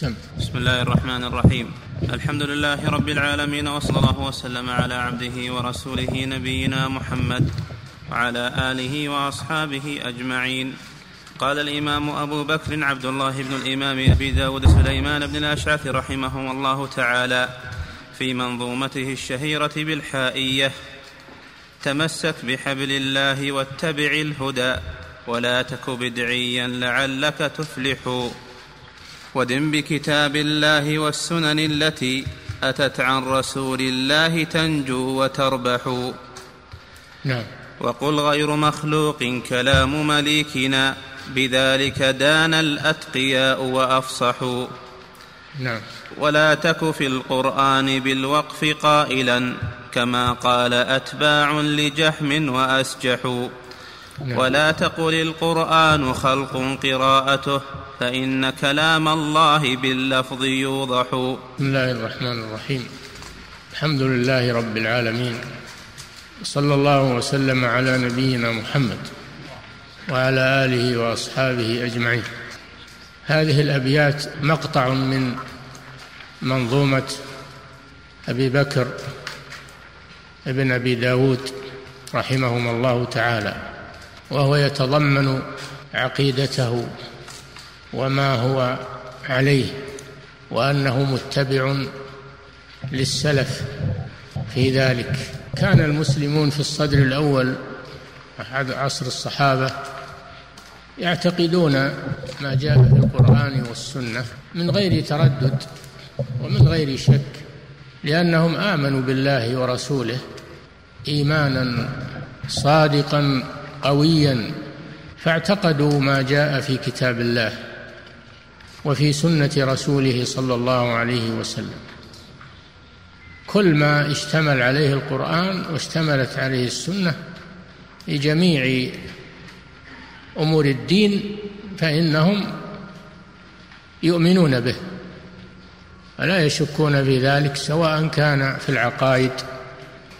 سم بسم الله الرحمن الرحيم. الحمد لله رب العالمين وصلى الله وسلم على عبده ورسوله نبينا محمد وعلى آله وأصحابه أجمعين. قال الإمام أبو بكر عبد الله بن الإمام أبي داود سليمان بن الأشعث رحمه الله تعالى في منظومته الشهيرة بالحائية تمسك بحبل الله واتبع الهدى ولا تك بدعيا لعلك تفلح. ودم بكتاب الله والسنن التي أتت عن رسول الله تنجو وتربح. نعم. وقل غير مخلوق كلام مليكنا بذلك دان الأتقياء وافصحوا نعم. ولا تك في القرآن بالوقف قائلا كما قال أتباع لجهم واسجحوا نعم. ولا تقل القرآن خلق قراءته فإن كلام الله باللفظ يوضح. بسم الله الرحمن الرحيم. الحمد لله رب العالمين. صلى الله وسلم على نبينا محمد وعلى آله وأصحابه أجمعين. هذه الأبيات مقطع من منظومة أبي بكر ابن أبي داود رحمهم الله تعالى. وهو يتضمن عقيدته وما هو عليه وأنه متبع للسلف في ذلك. كان المسلمون في الصدر الأول أحد عصر الصحابة يعتقدون ما جاء في القرآن والسنة من غير تردد ومن غير شك لأنهم آمنوا بالله ورسوله إيمانا صادقا قويا فاعتقدوا ما جاء في كتاب الله وفي سنة رسوله صلى الله عليه وسلم. كل ما اشتمل عليه القرآن واشتملت عليه السنة في جميع أمور الدين فإنهم يؤمنون به ولا يشكون في ذلك سواء كان في العقائد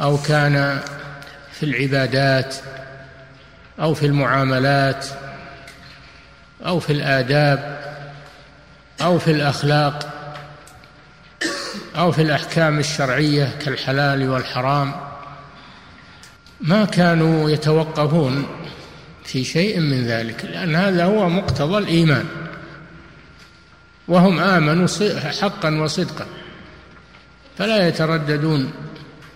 أو كان في العبادات أو في المعاملات أو في الآداب أو في الأخلاق أو في الأحكام الشرعية كالحلال والحرام. ما كانوا يتوقفون في شيء من ذلك لأن هذا هو مقتضى الإيمان. وهم آمنوا حقا وصدقا فلا يترددون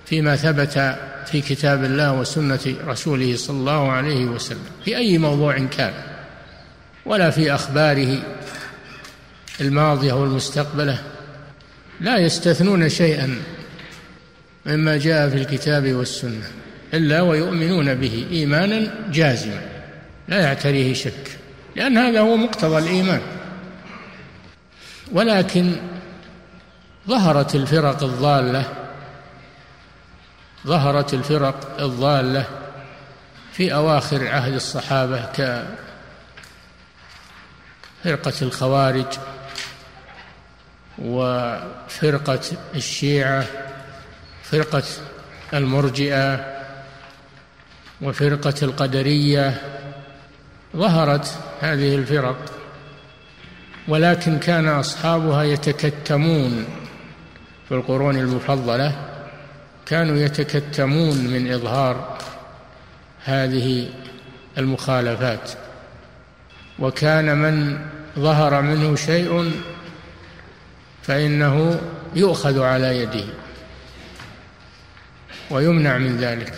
فيما ثبت في كتاب الله وسنة رسوله صلى الله عليه وسلم. في أي موضوع كان. ولا في أخباره الماضية والمستقبلة. لا يستثنون شيئا مما جاء في الكتاب والسنة. إلا ويؤمنون به ايمانا جازما. لا يعتريه شك. لأن هذا هو مقتضى الإيمان. ولكن ظهرت الفرق الضالة ظهرت الفرق الضالة في أواخر عهد الصحابة كفرقة الخوارج وفرقة الشيعة فرقة المرجئة وفرقة القدرية. ظهرت هذه الفرق ولكن كان أصحابها يتكتمون في القرون المفضلة. كانوا يتكتمون من إظهار هذه المخالفات وكان من ظهر منه شيء فإنه يؤخذ على يده ويمنع من ذلك.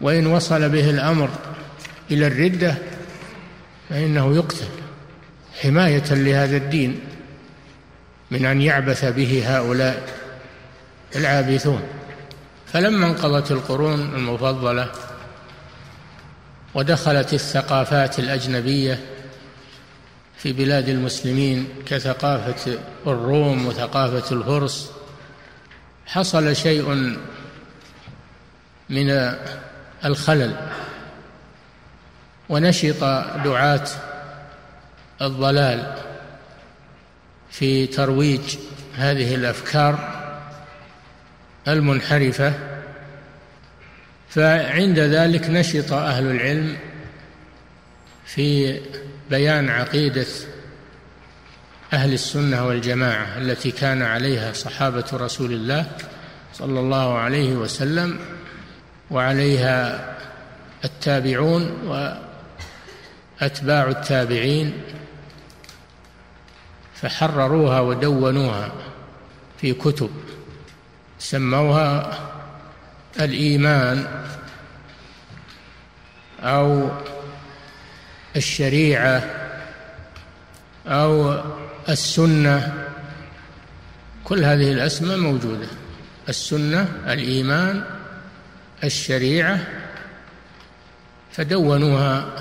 وإن وصل به الأمر إلى الردة فإنه يقتل حماية لهذا الدين من أن يعبث به هؤلاء العابثون. فلما انقضت القرون المفضلة ودخلت الثقافات الأجنبية في بلاد المسلمين كثقافة الروم وثقافة الفرس حصل شيء من الخلل ونشط دعاة الضلال في ترويج هذه الأفكار المنحرفة فعند ذلك نشط أهل العلم في بيان عقيدة أهل السنة والجماعة التي كان عليها صحابة رسول الله صلى الله عليه وسلم وعليها التابعون وأتباع التابعين فحرروها ودونوها في كتب. سموها الإيمان أو الشريعة أو السنة. كل هذه الأسماء موجودة. السنة الإيمان الشريعة فدونوها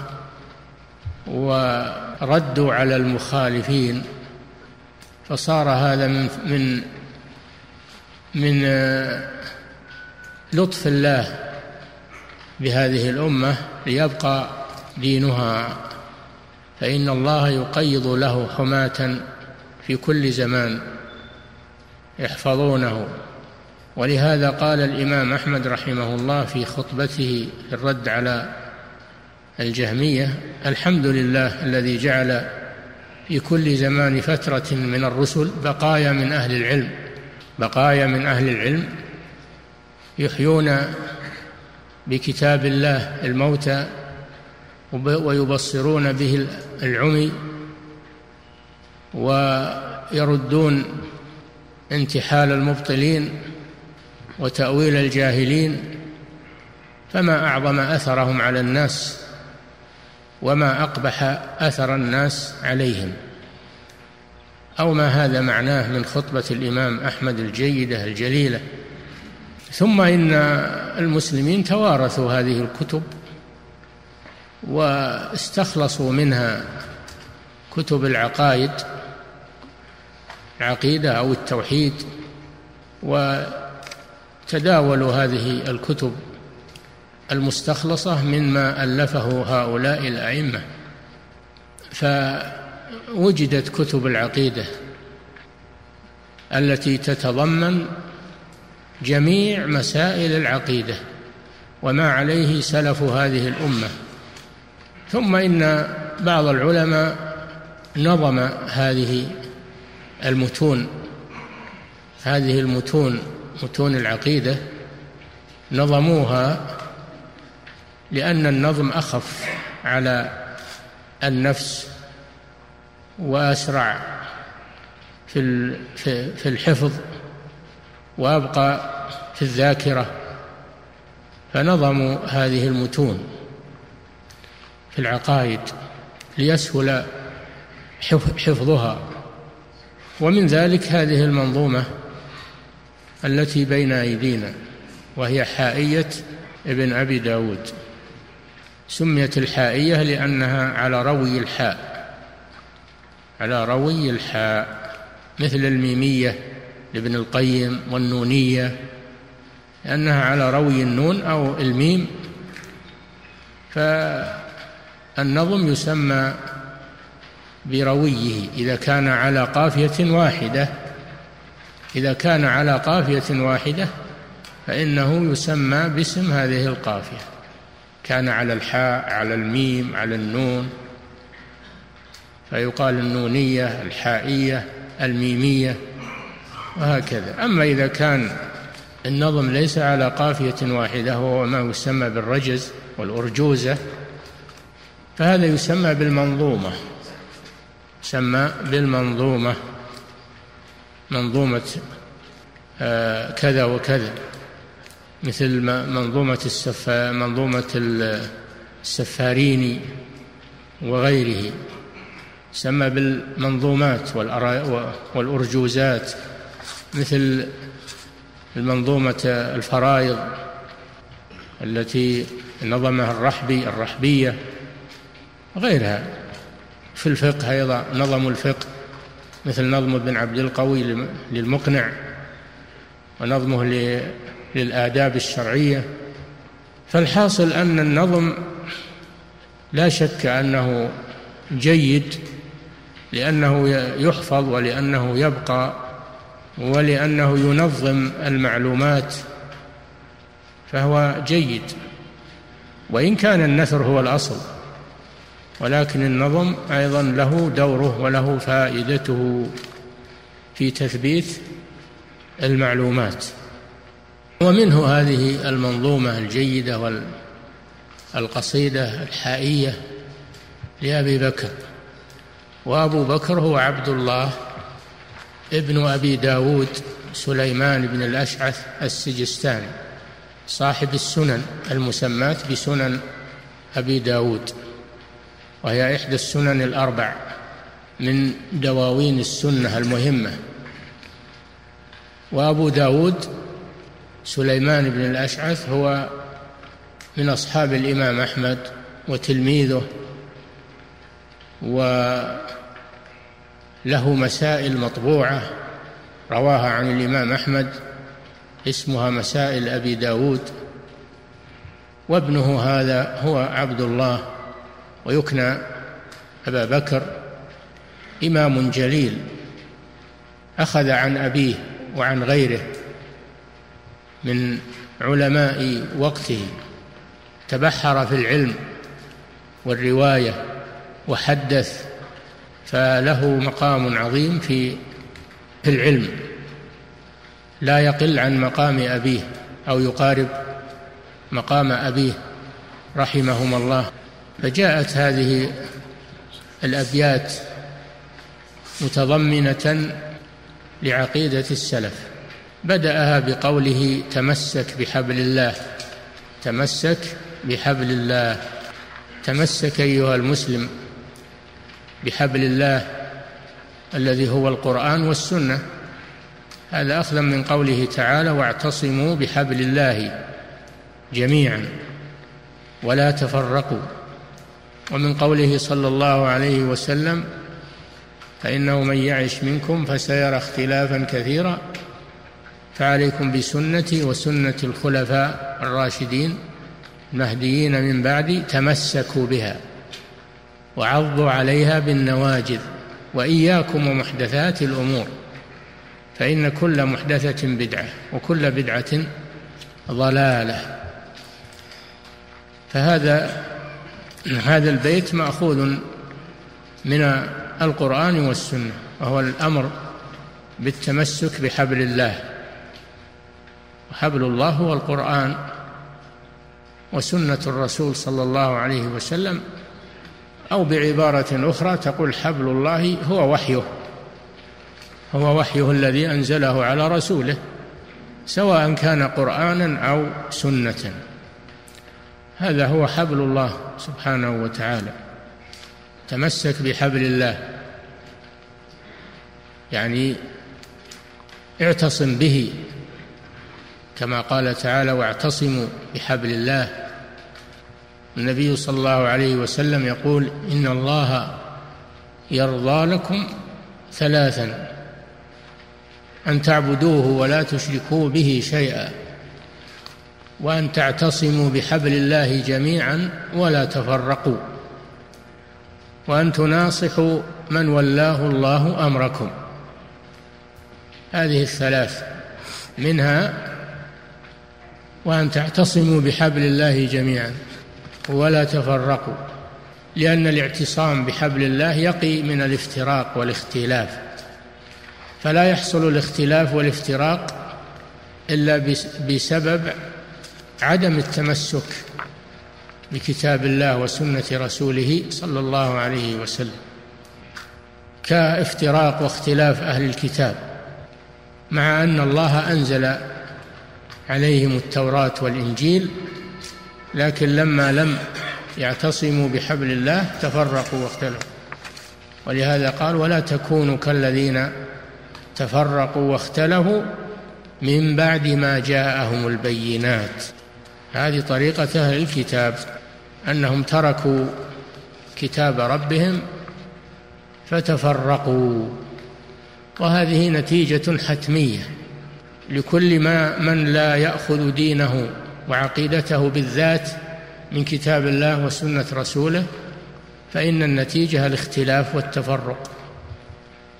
وردوا على المخالفين. فصار هذا من من من لطف الله بهذه الأمة ليبقى دينها. فإن الله يقيض له حماة في كل زمان. يحفظونه ولهذا قال الإمام أحمد رحمه الله في خطبته في الرد على الجهمية الحمد لله الذي جعل في كل زمان فترة من الرسل بقايا من أهل العلم. بقايا من أهل العلم يحيون بكتاب الله الموتى ويبصرون به العمي ويردون انتحال المبطلين وتأويل الجاهلين فما أعظم أثرهم على الناس وما أقبح أثر الناس عليهم. أو ما هذا معناه من خطبة الإمام أحمد الجيدة الجليلة. ثم إن المسلمين توارثوا هذه الكتب واستخلصوا منها كتب العقائد العقيدة أو التوحيد وتداولوا هذه الكتب المستخلصة مما ألفه هؤلاء الأئمة. فوجدت كتب العقيدة التي تتضمن جميع مسائل العقيدة وما عليه سلف هذه الأمة. ثم إن بعض العلماء نظم هذه المتون هذه المتون متون العقيدة نظموها لأن النظم أخف على النفس وأسرع في في الحفظ وأبقى في الذاكرة. فنظموا هذه المتون في العقائد ليسهل حفظها. ومن ذلك هذه المنظومة التي بين أيدينا وهي حائية ابن أبي داود. سميت الحائية لأنها على روي الحاء. على روي الحاء مثل الميمية لابن القيم والنونية لأنها على روي النون أو الميم. فالنظم يسمى برويه إذا كان على قافية واحدة. إذا كان على قافية واحدة فإنه يسمى باسم هذه القافية. كان على الحاء على الميم على النون. فيقال النونية الحائية الميمية وهكذا. أما إذا كان النظم ليس على قافية واحدة وهو ما يسمى بالرجز والأرجوزة فهذا يسمى بالمنظومة. يسمى بالمنظومة. منظومة آه، كذا وكذا. مثل منظومة السف منظومة السفاريني وغيره. يسمى بالمنظومات والأرجوزات مثل المنظومة الفرائض التي نظمها الرحبي الرحبية وغيرها. في الفقه أيضا نظم الفقه مثل نظم ابن عبد القوي للمقنع ونظمه للآداب الشرعية. فالحاصل أن النظم لا شك أنه جيد لأنه يحفظ ولأنه يبقى ولأنه ينظم المعلومات فهو جيد. وإن كان النثر هو الأصل ولكن النظم أيضا له دوره وله فائدته في تثبيت المعلومات. ومنه هذه المنظومة الجيدة والقصيدة الحائية لأبي بكر. وأبو بكر هو عبد الله ابن أبي داود سليمان بن الأشعث السجستاني صاحب السنن المسماة بسنن أبي داود وهي إحدى السنن الأربع من دواوين السنة المهمة. وأبو داود سليمان بن الأشعث هو من أصحاب الإمام أحمد وتلميذه وله مسائل مطبوعة رواها عن الإمام أحمد اسمها مسائل أبي داود وابنه هذا هو عبد الله ويكنى أبا بكر إمام جليل أخذ عن أبيه وعن غيره من علماء وقته تبحر في العلم والرواية وحدث فله مقام عظيم في في العلم. لا يقل عن مقام أبيه أو يقارب مقام أبيه رحمهما الله. فجاءت هذه الأبيات متضمنة لعقيدة السلف. بدأها بقوله تمسك بحبل الله. تمسك بحبل الله. تمسك أيها المسلم. بحبل الله الذي هو القرآن والسنة. هذا أخذا من قوله تعالى واعتصموا بحبل الله جميعا ولا تفرقوا. ومن قوله صلى الله عليه وسلم فإنه من يعش منكم فسيرى اختلافا كثيرا. فعليكم بسنتي وسنة الخلفاء الراشدين المهديين من بعدي تمسكوا بها. وعضوا عليها بالنواجذ وإياكم ومحدثات الأمور فإن كل محدثة بدعة وكل بدعة ضلالة. فهذا هذا البيت مأخوذ من القرآن والسنة وهو الأمر بالتمسك بحبل الله. وحبل الله هو القرآن وسنة الرسول صلى الله عليه وسلم أو بعبارة أخرى تقول حبل الله هو وحيه. هو وحيه الذي أنزله على رسوله سواء كان قرآنا أو سنة. هذا هو حبل الله سبحانه وتعالى. تمسك بحبل الله. يعني اعتصم به كما قال تعالى واعتصموا بحبل الله. النبي صلى الله عليه وسلم يقول إن الله يرضى لكم ثلاثا أن تعبدوه ولا تشركوا به شيئا وأن تعتصموا بحبل الله جميعا ولا تفرقوا وأن تناصحوا من ولاه الله أمركم. هذه الثلاث منها وأن تعتصموا بحبل الله جميعا. ولا تفرقوا لأن الاعتصام بحبل الله يقي من الافتراق والاختلاف. فلا يحصل الاختلاف والافتراق إلا بسبب عدم التمسك بكتاب الله وسنة رسوله صلى الله عليه وسلم كافتراق واختلاف أهل الكتاب مع أن الله أنزل عليهم التوراة والإنجيل لكن لما لم يعتصموا بحبل الله تفرقوا واختلفوا. ولهذا قال ولا تكونوا كالذين تفرقوا واختلفوا من بعد ما جاءهم البينات. هذه طريقة أهل الكتاب أنهم تركوا كتاب ربهم فتفرقوا. وهذه نتيجة حتمية لكل ما من لا يأخذ دينه وعقيدته بالذات من كتاب الله وسنة رسوله فإن النتيجة الاختلاف والتفرق.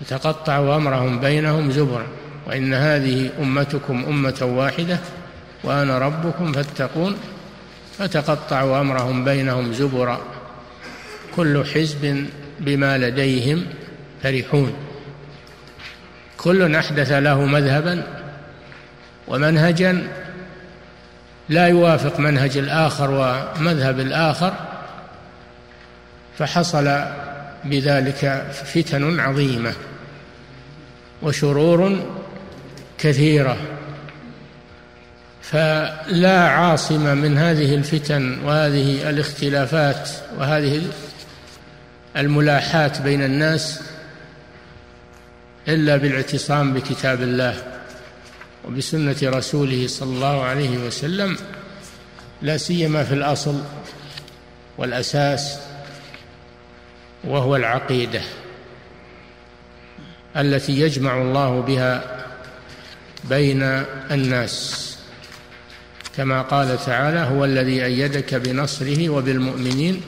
يتقطع أمرهم بينهم زبرا وإن هذه أمتكم أمة واحدة وأنا ربكم فاتقون فتقطعوا أمرهم بينهم زبرا. كل حزب بما لديهم فرحون. كل أحدث له مذهبا ومنهجا لا يوافق منهج الآخر ومذهب الآخر فحصل بذلك فتن عظيمة وشرور كثيرة. فلا عاصم من هذه الفتن وهذه الاختلافات وهذه الملاحات بين الناس إلا بالاعتصام بكتاب الله. وبسنة رسوله صلى الله عليه وسلم لا سيما في الأصل والأساس وهو العقيدة التي يجمع الله بها بين الناس. كما قال تعالى هو الذي أيدك بنصره وبالمؤمنين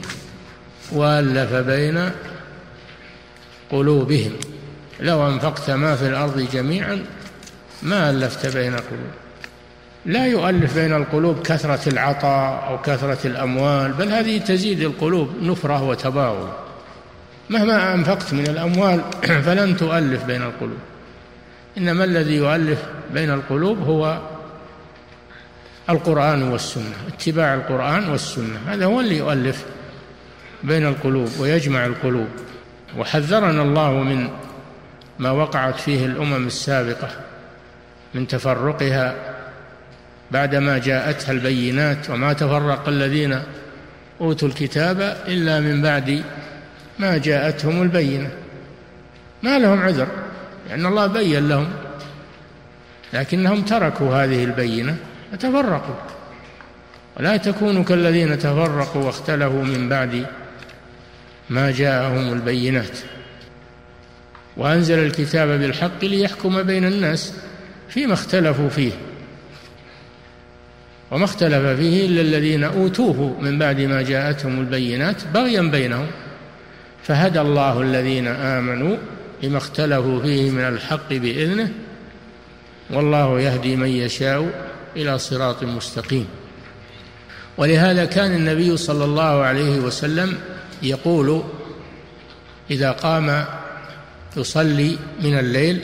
وألف بين قلوبهم. لو أنفقت ما في الأرض جميعا ما ألفت بين قلوب. لا يؤلف بين القلوب كثرة العطاء أو كثرة الأموال بل هذه تزيد القلوب نفرة وتباغض. مهما أنفقت من الأموال فلن تؤلف بين القلوب. إنما الذي يؤلف بين القلوب هو القرآن والسنة اتباع القرآن والسنة. هذا هو اللي يؤلف بين القلوب ويجمع القلوب. وحذرنا الله من ما وقعت فيه الأمم السابقة من تفرقها بعدما جاءتها البينات وما تفرق الذين أوتوا الكتاب إلا من بعد ما جاءتهم البينة. ما لهم عذر لأن الله بين لهم لكنهم تركوا هذه البينة فتفرقوا ولا تكونوا كالذين تفرقوا واختلفوا من بعد ما جاءهم البينات. وأنزل الكتاب بالحق ليحكم بين الناس. فيما اختلفوا فيه. وما اختلف فيه إلا الذين أوتوه من بعد ما جاءتهم البينات بغيا بينهم. فهدى الله الذين آمنوا لما اختلفوا فيه من الحق بإذنه. والله يهدي من يشاء إلى صراط مستقيم. ولهذا كان النبي صلى الله عليه وسلم يقول إذا قام يصلي من الليل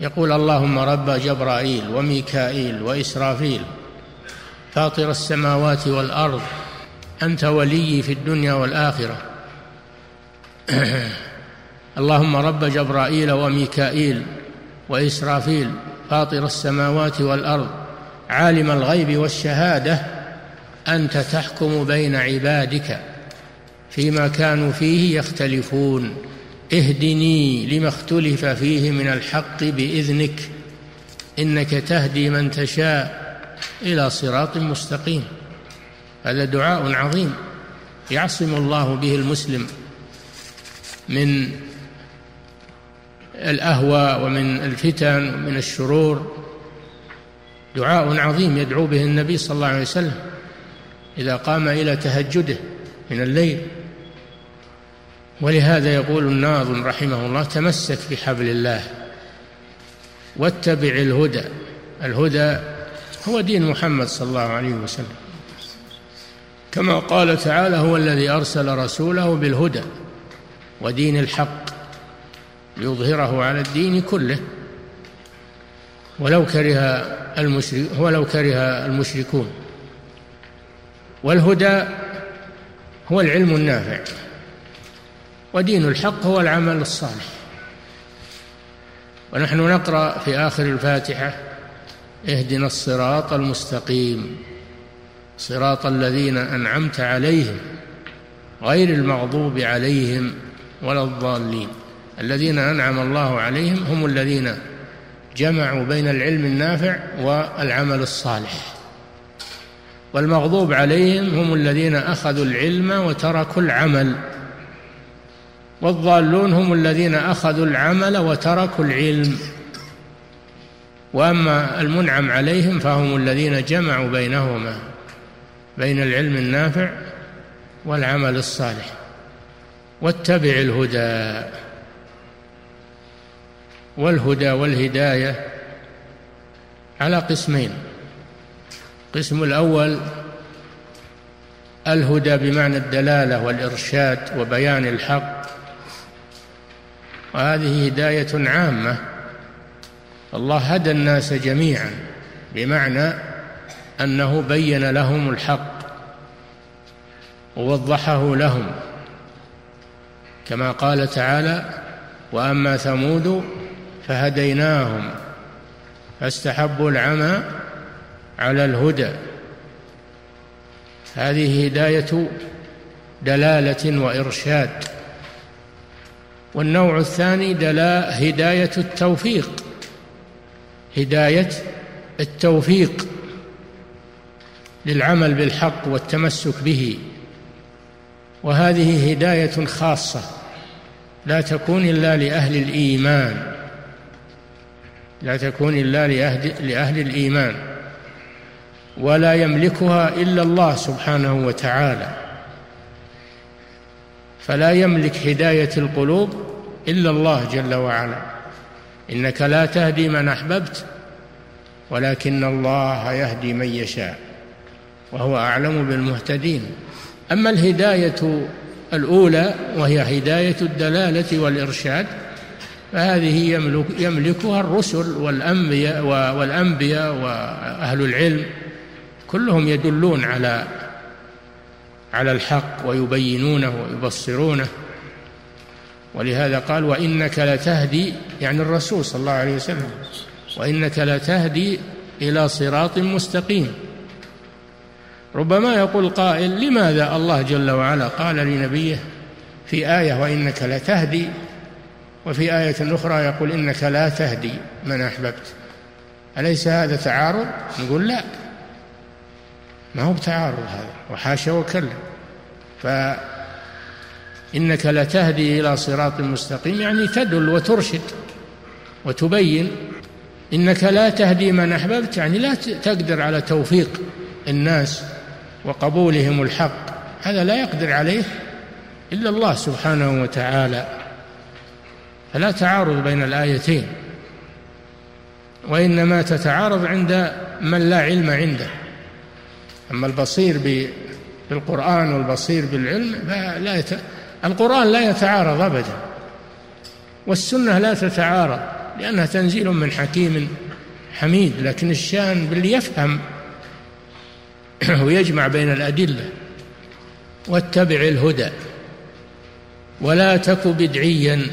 يقول اللهم رب جبرائيل وميكائيل وإسرافيل فاطر السماوات والأرض أنت وليي في الدنيا والآخرة. اللهم رب جبرائيل وميكائيل وإسرافيل فاطر السماوات والأرض عالم الغيب والشهادة أنت تحكم بين عبادك فيما كانوا فيه يختلفون. اهدني لما اختلف فيه من الحق بإذنك إنك تهدي من تشاء إلى صراط مستقيم. هذا دعاء عظيم يعصم الله به المسلم من الأهوى ومن الفتن ومن الشرور. دعاء عظيم يدعو به النبي صلى الله عليه وسلم إذا قام إلى تهجده من الليل. ولهذا يقول الناظم رحمه الله تمسك بحبل الله واتبع الهدى. الهدى هو دين محمد صلى الله عليه وسلم. كما قال تعالى هو الذي أرسل رسوله بالهدى ودين الحق ليظهره على الدين كله. ولو كره المشرك ولو كره المشركون. والهدى هو العلم النافع. ودين الحق هو العمل الصالح. ونحن نقرأ في آخر الفاتحة اهدنا الصراط المستقيم. صراط الذين أنعمت عليهم غير المغضوب عليهم ولا الضالين. الذين أنعم الله عليهم هم الذين جمعوا بين العلم النافع والعمل الصالح. والمغضوب عليهم هم الذين أخذوا العلم وتركوا العمل. والضالون هم الذين أخذوا العمل وتركوا العلم. وأما المنعم عليهم فهم الذين جمعوا بينهما بين العلم النافع والعمل الصالح. واتبع الهدى. والهدى والهداية على قسمين. القسم الأول الهدى بمعنى الدلالة والإرشاد وبيان الحق. وهذه هداية عامة. الله هدى الناس جميعا بمعنى أنه بين لهم الحق ووضحه لهم. كما قال تعالى وأما ثمود فهديناهم فاستحبوا العمى على الهدى. هذه هداية دلالة وإرشاد. والنوع الثاني دلا هداية التوفيق. هداية التوفيق للعمل بالحق والتمسك به. وهذه هداية خاصة لا تكون إلا لأهل الإيمان. لا تكون إلا لاهل, لأهل الإيمان. ولا يملكها إلا الله سبحانه وتعالى. فلا يملك هداية القلوب إلا الله جل وعلا. إنك لا تهدي من أحببت ولكن الله يهدي من يشاء وهو أعلم بالمهتدين. أما الهداية الأولى وهي هداية الدلالة والإرشاد فهذه يملك يملكها الرسل والأنبياء والأنبياء وأهل العلم كلهم يدلون على على الحق ويبينونه ويبصرونه. ولهذا قال وإنك لتهدي يعني الرسول صلى الله عليه وسلم وإنك لتهدي إلى صراط مستقيم. ربما يقول قائل لماذا الله جل وعلا قال لنبيه في آية وإنك لتهدي؟ وفي آية أخرى يقول إنك لا تهدي من أحببت. أليس هذا تعارض؟ نقول لا. ما هو بتعارض هذا وحاشا وكلا. فإنك لتهدي إلى صراط مستقيم يعني تدل وترشد وتبين إنك لا تهدي من أحببت يعني لا تقدر على توفيق الناس وقبولهم الحق. هذا لا يقدر عليه إلا الله سبحانه وتعالى. فلا تعارض بين الآيتين وإنما تتعارض عند من لا علم عنده. أما البصير بالقرآن والبصير بالعلم فلا يت... القرآن لا يتعارض أبدا. والسنة لا تتعارض لأنها تنزيل من حكيم حميد لكن الشأن باللي يفهم ويجمع بين الأدلة واتبع الهدى. ولا تك بدعيا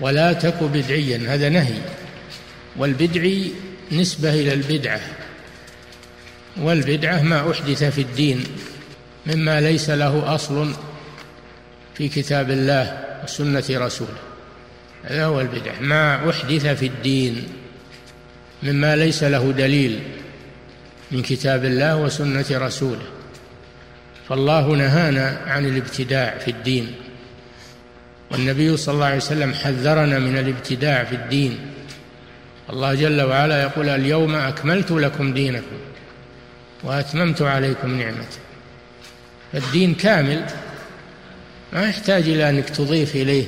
ولا تك بدعيا هذا نهي. والبدعي نسبة إلى البدعة. والبدعة ما أحدث في الدين مما ليس له أصل في كتاب الله وسنة رسوله. هذا هو البدعة. ما أحدث في الدين مما ليس له دليل من كتاب الله وسنة رسوله. فالله نهانا عن الابتداع في الدين. والنبي صلى الله عليه وسلم حذرنا من الابتداع في الدين. الله جل وعلا يقول اليوم أكملت لكم دينكم. وأتممت عليكم نعمتي. فالدين كامل ما يحتاج إلى أنك تضيف إليه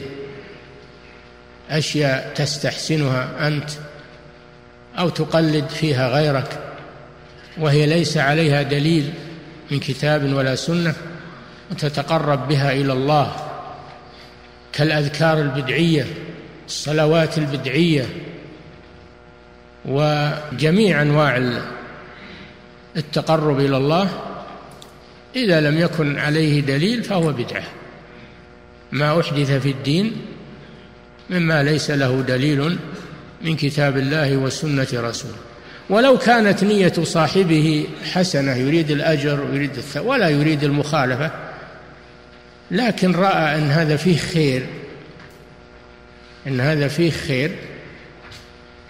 أشياء تستحسنها أنت أو تقلد فيها غيرك وهي ليس عليها دليل من كتاب ولا سنة وتتقرب بها إلى الله كالأذكار البدعية الصلوات البدعية وجميع أنواع التقرب إلى الله إذا لم يكن عليه دليل فهو بدعة. ما أحدث في الدين مما ليس له دليل من كتاب الله وسنة رسوله. ولو كانت نية صاحبه حسنة يريد الأجر ويريد ولا يريد المخالفة لكن رأى أن هذا فيه خير. إن هذا فيه خير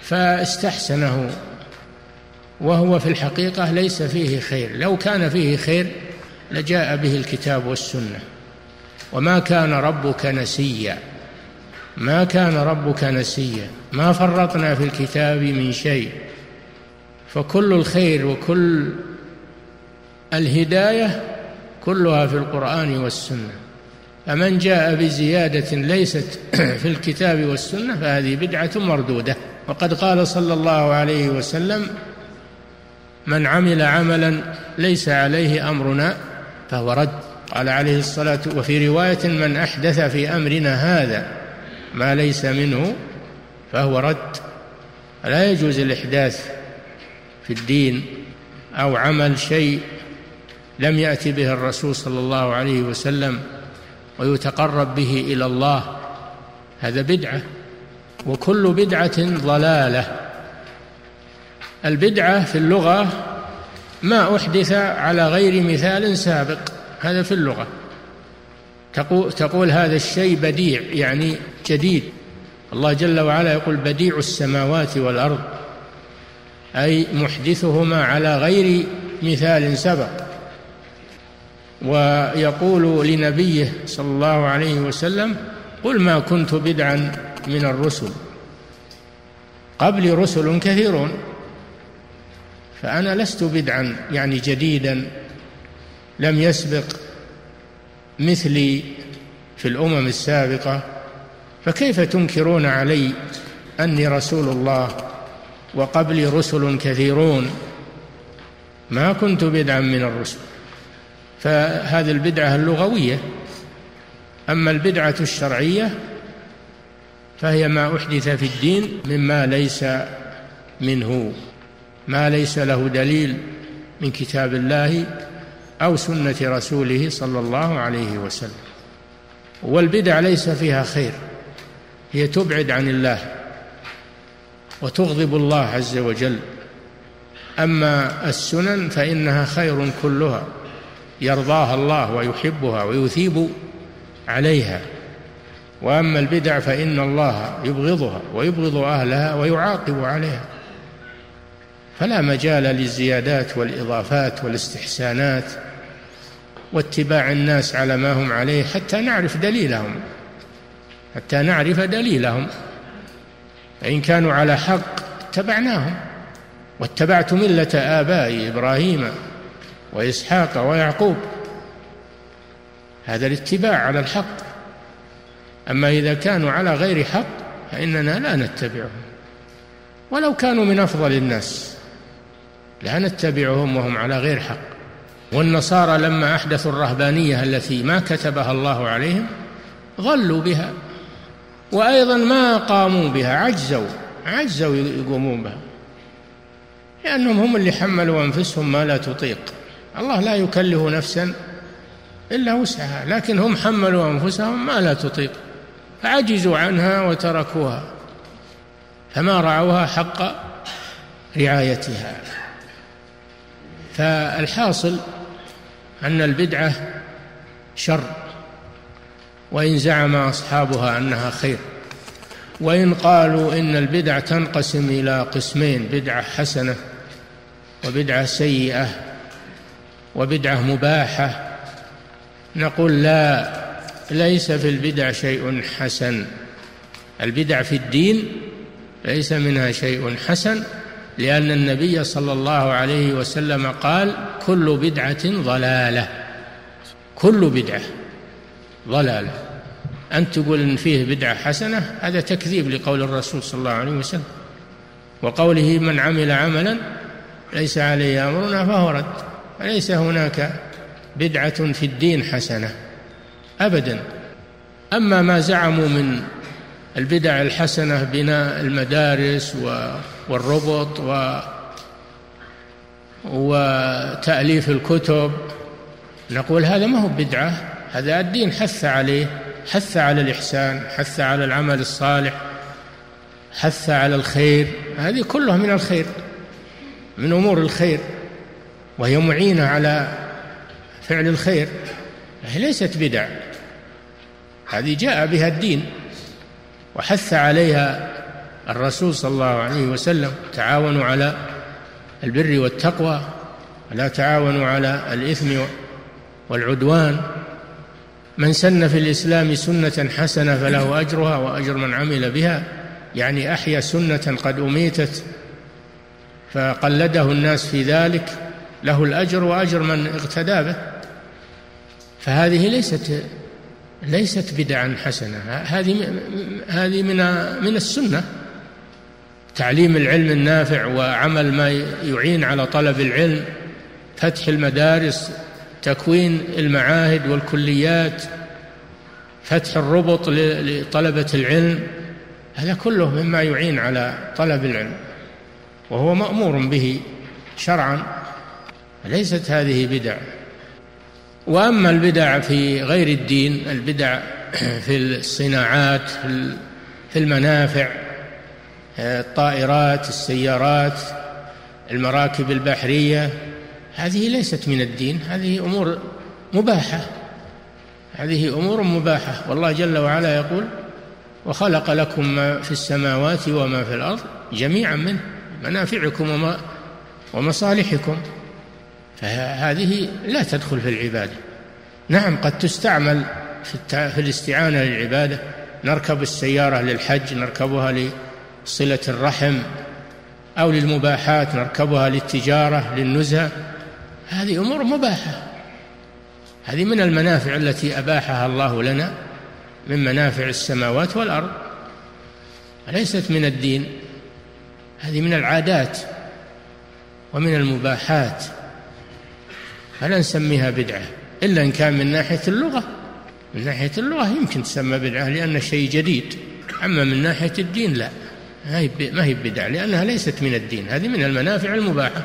فاستحسنه. وهو في الحقيقة ليس فيه خير. لو كان فيه خير لجاء به الكتاب والسنة. وما كان ربك نسيا. ما كان ربك نسيا. ما فرطنا في الكتاب من شيء. فكل الخير وكل الهداية كلها في القرآن والسنة. فمن جاء بزيادة ليست في الكتاب والسنة فهذه بدعة مردودة. وقد قال صلى الله عليه وسلم من عمل عملا ليس عليه أمرنا فهو رد. قال عليه الصلاة وفي رواية من أحدث في أمرنا هذا ما ليس منه فهو رد. لا يجوز الإحداث في الدين أو عمل شيء لم يأتي به الرسول صلى الله عليه وسلم ويتقرب به إلى الله هذا بدعة. وكل بدعة ضلالة. البدعة في اللغة ما أحدث على غير مثال سابق هذا في اللغة. تقول, تقول هذا الشيء بديع يعني جديد. الله جل وعلا يقول بديع السماوات والأرض أي محدثهما على غير مثال سبق. ويقول لنبيه صلى الله عليه وسلم قل ما كنت بدعا من الرسل. قبل رسل كثيرون. فأنا لست بدعا يعني جديدا لم يسبق مثلي في الأمم السابقة. فكيف تنكرون علي أني رسول الله وقبلي رسل كثيرون؟ ما كنت بدعا من الرسل. فهذه البدعة اللغوية. أما البدعة الشرعية فهي ما أحدث في الدين مما ليس منه. ما ليس له دليل من كتاب الله أو سنة رسوله صلى الله عليه وسلم. والبدع ليس فيها خير هي تبعد عن الله وتغضب الله عز وجل. أما السنن فإنها خير كلها يرضاها الله ويحبها ويثيب عليها. وأما البدع فإن الله يبغضها ويبغض أهلها ويعاقب عليها. فلا مجال للزيادات والإضافات والاستحسانات واتباع الناس على ما هم عليه حتى نعرف دليلهم حتى نعرف دليلهم. فإن كانوا على حق اتبعناهم واتبعت ملة آبائي إبراهيم وإسحاق ويعقوب. هذا الاتباع على الحق. أما إذا كانوا على غير حق فإننا لا نتبعهم. ولو كانوا من أفضل الناس. لا نتبعهم وهم على غير حق. والنصارى لما أحدثوا الرهبانية التي ما كتبها الله عليهم ضلوا بها وأيضا ما قاموا بها عجزوا عجزوا يقومون بها لأنهم هم اللي حملوا أنفسهم ما لا تطيق. الله لا يكلف نفسا إلا وسعها لكن هم حملوا أنفسهم ما لا تطيق فعجزوا عنها وتركوها فما رعوها حق رعايتها. فالحاصل أن البدعة شر وإن زعم أصحابها أنها خير وإن قالوا إن البدع تنقسم إلى قسمين بدعة حسنة وبدعة سيئة وبدعة مباحة. نقول لا ليس في البدع شيء حسن. البدع في الدين ليس منها شيء حسن لأن النبي صلى الله عليه وسلم قال كل بدعة ضلالة. كل بدعة ضلالة. أن تقول إن فيه بدعة حسنة هذا تكذيب لقول الرسول صلى الله عليه وسلم. وقوله من عمل عملا ليس عليه أمرنا فهو رد. فليس هناك بدعة في الدين حسنة؟ أبدا. أما ما زعموا من البدع الحسنة بناء المدارس والربط و وتأليف الكتب. نقول هذا ما هو بدعة هذا الدين حث عليه حث على الإحسان حث على العمل الصالح حث على الخير. هذه كلها من الخير من أمور الخير وهي معينة على فعل الخير. هي ليست بدع هذه جاء بها الدين وحث عليها الرسول صلى الله عليه وسلم تعاونوا على البر والتقوى ولا تعاونوا على الإثم والعدوان. من سن في الإسلام سنة حسنة فله أجرها وأجر من عمل بها يعني أحيا سنة قد أميتت فقلده الناس في ذلك له الأجر وأجر من اقتدى به. فهذه ليست ليست بدعا حسنة هذه هذه من من السنة. تعليم العلم النافع وعمل ما يعين على طلب العلم فتح المدارس تكوين المعاهد والكليات فتح الربط لطلبة العلم هذا كله مما يعين على طلب العلم. وهو مأمور به شرعا ليست هذه بدع. وأما البدع في غير الدين البدع في الصناعات في المنافع الطائرات السيارات المراكب البحرية. هذه ليست من الدين هذه أمور مباحة. هذه أمور مباحة. والله جل وعلا يقول وخلق لكم ما في السماوات وما في الأرض جميعا منه منافعكم ومصالحكم. فهذه لا تدخل في العبادة. نعم قد تستعمل في, في الاستعانة للعبادة. نركب السيارة للحج نركبها لصله الرحم أو للمباحات نركبها للتجارة للنزهه هذه أمور مباحة. هذه من المنافع التي أباحها الله لنا من منافع السماوات والأرض. ليست من الدين؟ هذه من العادات ومن المباحات. فلا نسميها بدعة؟ إلا إن كان من ناحية اللغة. من ناحية اللغة يمكن تسمى بدعة لأن شيء جديد أما من ناحية الدين لا. ما هي بدعة لأنها ليست من الدين هذه من المنافع المباحة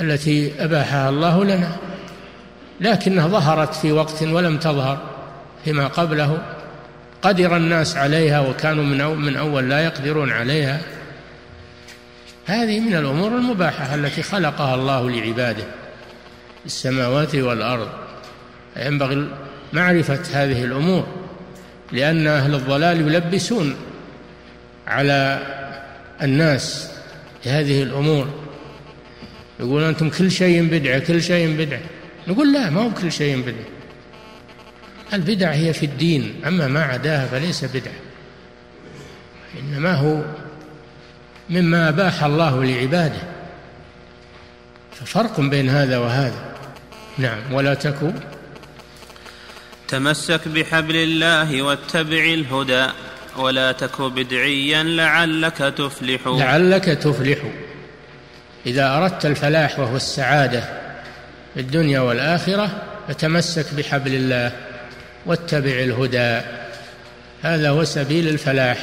التي أباحها الله لنا لكنها ظهرت في وقت ولم تظهر فيما قبله. قدر الناس عليها وكانوا من من أول لا يقدرون عليها. هذه من الأمور المباحة التي خلقها الله لعباده السماوات والأرض. ينبغي معرفة هذه الأمور لأن أهل الضلال يلبسون على الناس هذه الأمور. يقول أنتم كل شيء بدعة كل شيء بدعة. نقول لا ما هو كل شيء بدعة. البدع هي في الدين أما ما عداها فليس بدعة. إنما هو مما أباح الله لعباده. ففرق بين هذا وهذا. نعم ولا تكن تمسك بحبل الله واتبع الهدى. ولا تك بدعيا لعلك تفلح. لعلك تفلح. إذا أردت الفلاح وهو السعادة في الدنيا والآخرة فتمسك بحبل الله واتبع الهدى. هذا هو سبيل الفلاح.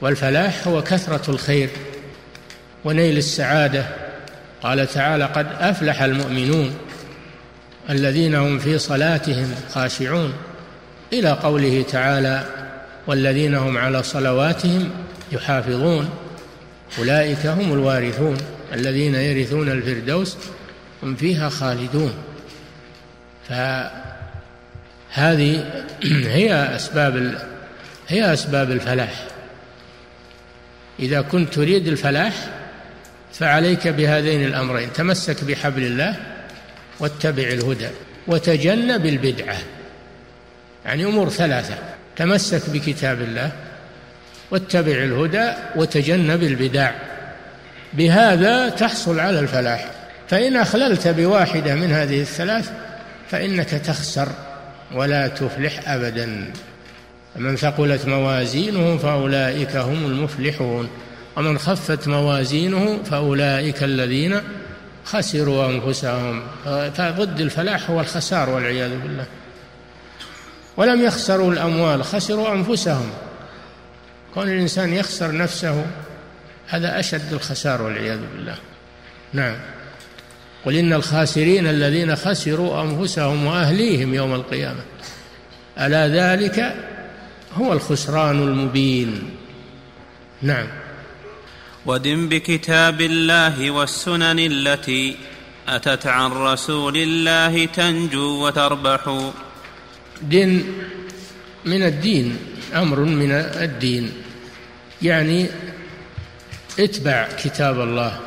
والفلاح هو كثرة الخير ونيل السعادة. قال تعالى قد أفلح المؤمنون الذين هم في صلاتهم خاشعون. إلى قوله تعالى والذين هم على صلواتهم يحافظون. أولئك هم الوارثون الذين يرثون الفردوس هم فيها خالدون. فهذه هي أسباب هي أسباب الفلاح. إذا كنت تريد الفلاح فعليك بهذين الأمرين تمسك بحبل الله واتبع الهدى وتجنب البدعة. يعني أمور ثلاثة تمسك بكتاب الله واتبع الهدى وتجنب البدع. بهذا تحصل على الفلاح. فإن أخللت بواحدة من هذه الثلاث فإنك تخسر ولا تفلح أبدا. من ثقلت موازينه فأولئك هم المفلحون. ومن خفت موازينه فأولئك الذين خسروا أنفسهم. فضد الفلاح هو الخسار والعياذ بالله. ولم يخسروا الأموال خسروا أنفسهم. كون الإنسان يخسر نفسه هذا أشد الخسار والعياذ بالله. نعم. قل إن الخاسرين الذين خسروا أنفسهم وأهليهم يوم القيامة. ألا ذلك هو الخسران المبين. نعم. ودم بكتاب الله والسنن التي أتت عن رسول الله تنجو وتربح. دين من الدين أمر من الدين. يعني اتبع كتاب الله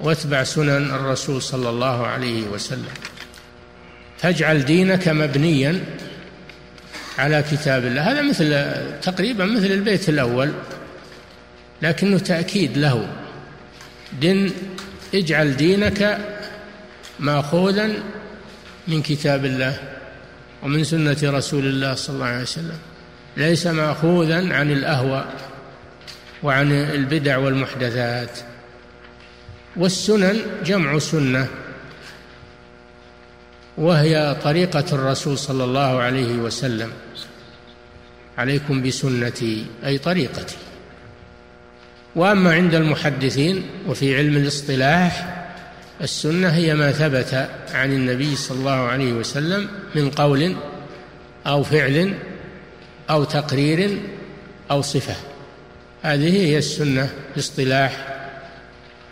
واتبع سنن الرسول صلى الله عليه وسلم. فاجعل دينك مبنيا على كتاب الله. هذا مثل تقريبا مثل البيت الأول لكنه تأكيد له. دين اجعل دينك ماخوذا من كتاب الله. ومن سنة رسول الله صلى الله عليه وسلم. ليس ماخوذا عن الأهوى وعن البدع والمحدثات. والسنن جمع سنة وهي طريقة الرسول صلى الله عليه وسلم. عليكم بسنتي أي طريقتي. وأما عند المحدثين وفي علم الاصطلاح السنة هي ما ثبت عن النبي صلى الله عليه وسلم من قول أو فعل أو تقرير أو صفة. هذه هي السنة باصطلاح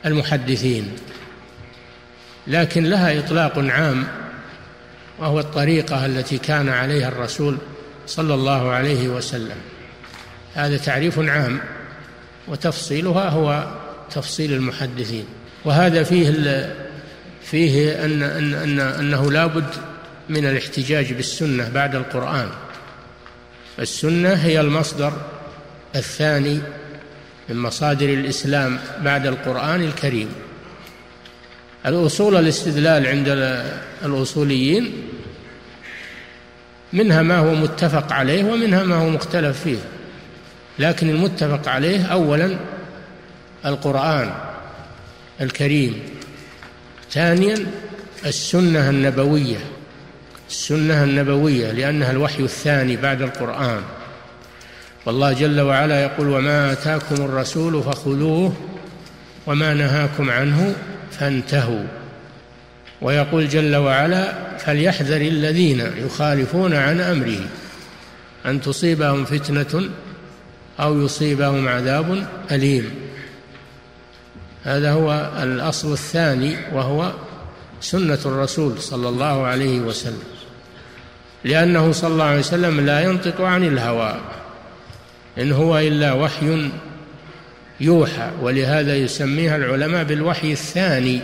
المحدثين. لكن لها إطلاق عام وهو الطريقة التي كان عليها الرسول صلى الله عليه وسلم. هذا تعريف عام وتفصيلها هو تفصيل المحدثين. وهذا فيه فيه أن أن أن أنه لابد من الاحتجاج بالسنة بعد القرآن. السنة هي المصدر الثاني من مصادر الإسلام بعد القرآن الكريم. الأصول الاستدلال عند الأصوليين منها ما هو متفق عليه ومنها ما هو مختلف فيه. لكن المتفق عليه أولا القرآن. الكريم. ثانيا السنة النبوية. السنة النبوية لأنها الوحي الثاني بعد القرآن. والله جل وعلا يقول وما آتاكم الرسول فخذوه وما نهاكم عنه فانتهوا. ويقول جل وعلا فليحذر الذين يخالفون عن أمره أن تصيبهم فتنة أو يصيبهم عذاب أليم. هذا هو الأصل الثاني وهو سنة الرسول صلى الله عليه وسلم. لأنه صلى الله عليه وسلم لا ينطق عن الهوى إن هو إلا وحي يوحى ولهذا يسميها العلماء بالوحي الثاني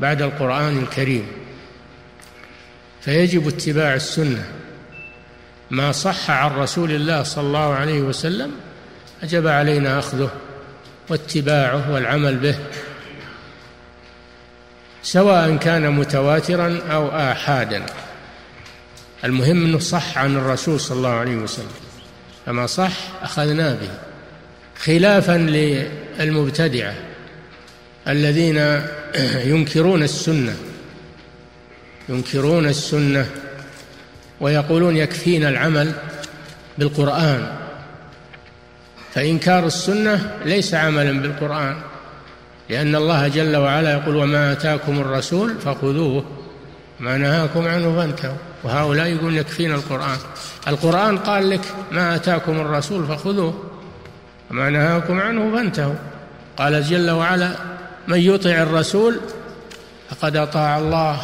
بعد القرآن الكريم. فيجب اتباع السنة. ما صح عن رسول الله صلى الله عليه وسلم أجب علينا أخذه. واتباعه والعمل به سواء كان متواترا أو آحادا. المهم أنه صح عن الرسول صلى الله عليه وسلم. فما صح أخذنا به خلافا للمبتدعة الذين ينكرون السنة ينكرون السنة ويقولون يكفينا العمل بالقرآن. فإنكار السنة ليس عملا بالقرآن لأن الله جل وعلا يقول وما آتاكم الرسول فخذوه ما نهاكم عنه فانتهوا. وهؤلاء يقول يكفينا القرآن. القرآن قال لك ما آتاكم الرسول فخذوه وما نهاكم عنه فانتهوا. قال جل وعلا من يطع الرسول فقد أطاع الله.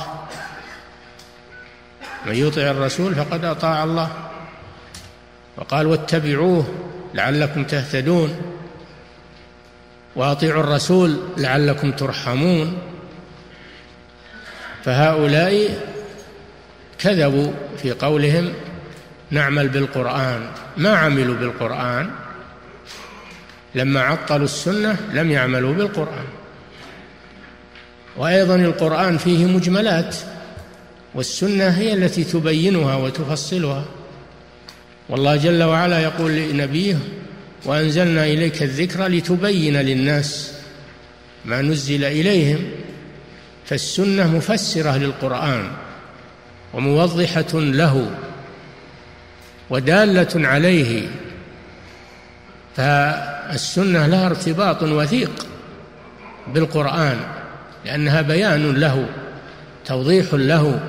من يطع الرسول فقد أطاع الله. وقال واتبعوه لعلكم تهتدون. واطيعوا الرسول لعلكم ترحمون. فهؤلاء كذبوا في قولهم نعمل بالقرآن. ما عملوا بالقرآن. لما عطلوا السنة لم يعملوا بالقرآن. وأيضا القرآن فيه مجملات والسنة هي التي تبينها وتفصلها. والله جل وعلا يقول لنبيه وأنزلنا إليك الذكر لتبين للناس ما نزل إليهم فالسنة مفسرة للقرآن وموضحة له ودالة عليه فالسنة لها ارتباط وثيق بالقرآن لأنها بيان له توضيح له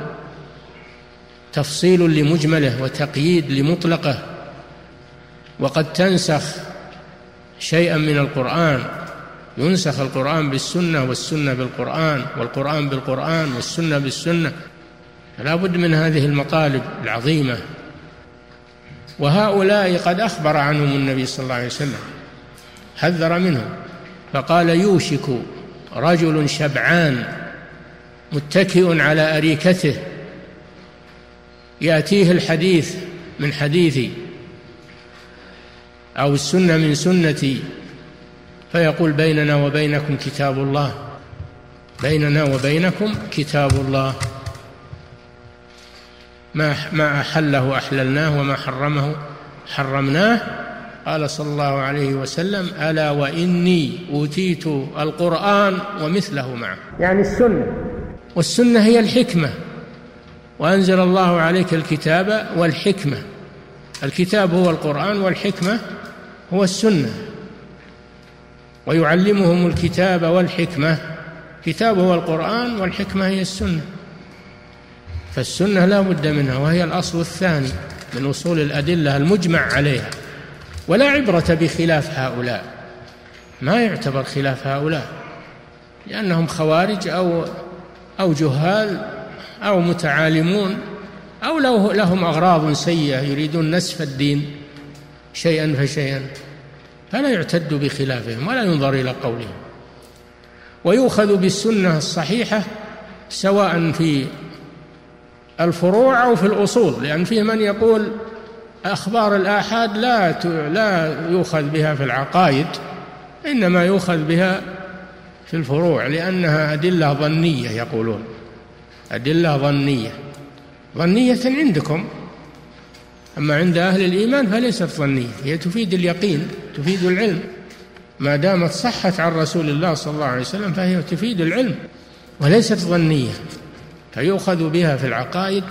تفصيل لمجمله وتقييد لمطلقه وقد تنسخ شيئا من القرآن. ينسخ القرآن بالسنة والسنة بالقرآن والقرآن بالقرآن والسنة بالسنة. فلا بد من هذه المطالب العظيمة. وهؤلاء قد أخبر عنهم النبي صلى الله عليه وسلم حذر منهم. فقال يوشك رجل شبعان متكئ على أريكته يأتيه الحديث من حديثي أو السنة من سنتي فيقول بيننا وبينكم كتاب الله. بيننا وبينكم كتاب الله. ما ما أحله أحللناه وما حرمه حرمناه. قال صلى الله عليه وسلم ألا وإني أوتيت القرآن ومثله معه. يعني السنة. والسنة هي الحكمة. وأنزل الله عليك الكتاب والحكمة. الكتاب هو القرآن والحكمة هو السنة. ويعلمهم الكتاب والحكمة. كتاب هو القرآن والحكمة هي السنة. فالسنة لا بد منها وهي الأصل الثاني من أصول الأدلة المجمع عليها. ولا عبرة بخلاف هؤلاء. ما يعتبر خلاف هؤلاء. لأنهم خوارج أو أو جهال أو متعالمون أو لو لهم أغراض سيئة يريدون نسف الدين شيئا فشيئا فلا يعتد بخلافهم ولا ينظر إلى قولهم. ويؤخذ بالسنة الصحيحة سواء في الفروع أو في الأصول لأن فيه من يقول أخبار الآحاد لا لا يؤخذ بها في العقائد إنما يؤخذ بها في الفروع لأنها أدلة ظنية يقولون. أدلة ظنية. ظنية عندكم. أما عند أهل الإيمان فليست ظنية. هي تفيد اليقين تفيد العلم. ما دامت صحت عن رسول الله صلى الله عليه وسلم فهي تفيد العلم وليست ظنية. فيؤخذ بها في العقائد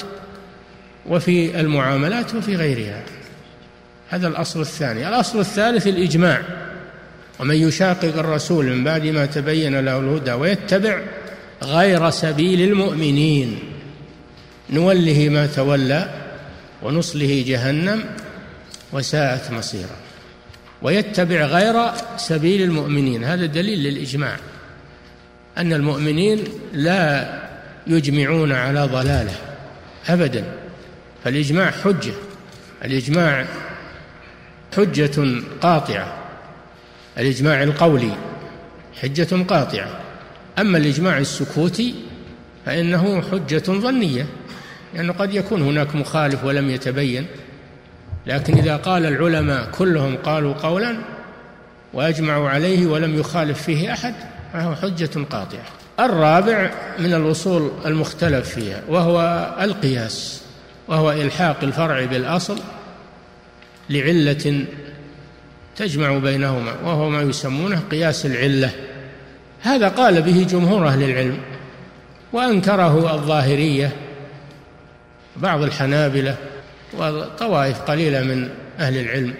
وفي المعاملات وفي غيرها. هذا الأصل الثاني. الأصل الثالث الإجماع. ومن يشاقق الرسول من بعد ما تبين له الهدى ويتبع غير سبيل المؤمنين. نوله ما تولى ونصله جهنم وساءت مصيرا ويتبع غير سبيل المؤمنين. هذا دليل للإجماع أن المؤمنين لا يجمعون على ضلاله أبدا. فالإجماع حجة. الإجماع حجة قاطعة. الإجماع القولي حجة قاطعة. أما الإجماع السكوتي فإنه حجة ظنية لأنه قد يكون هناك مخالف ولم يتبين. لكن إذا قال العلماء كلهم قالوا قولا وأجمعوا عليه ولم يخالف فيه أحد فهو حجة قاطعة. الرابع من الأصول المختلف فيها وهو القياس وهو إلحاق الفرع بالأصل لعلة تجمع بينهما وهو ما يسمونه قياس العلة. هذا قال به جمهور أهل العلم وأنكره الظاهرية بعض الحنابلة وطوائف قليلة من أهل العلم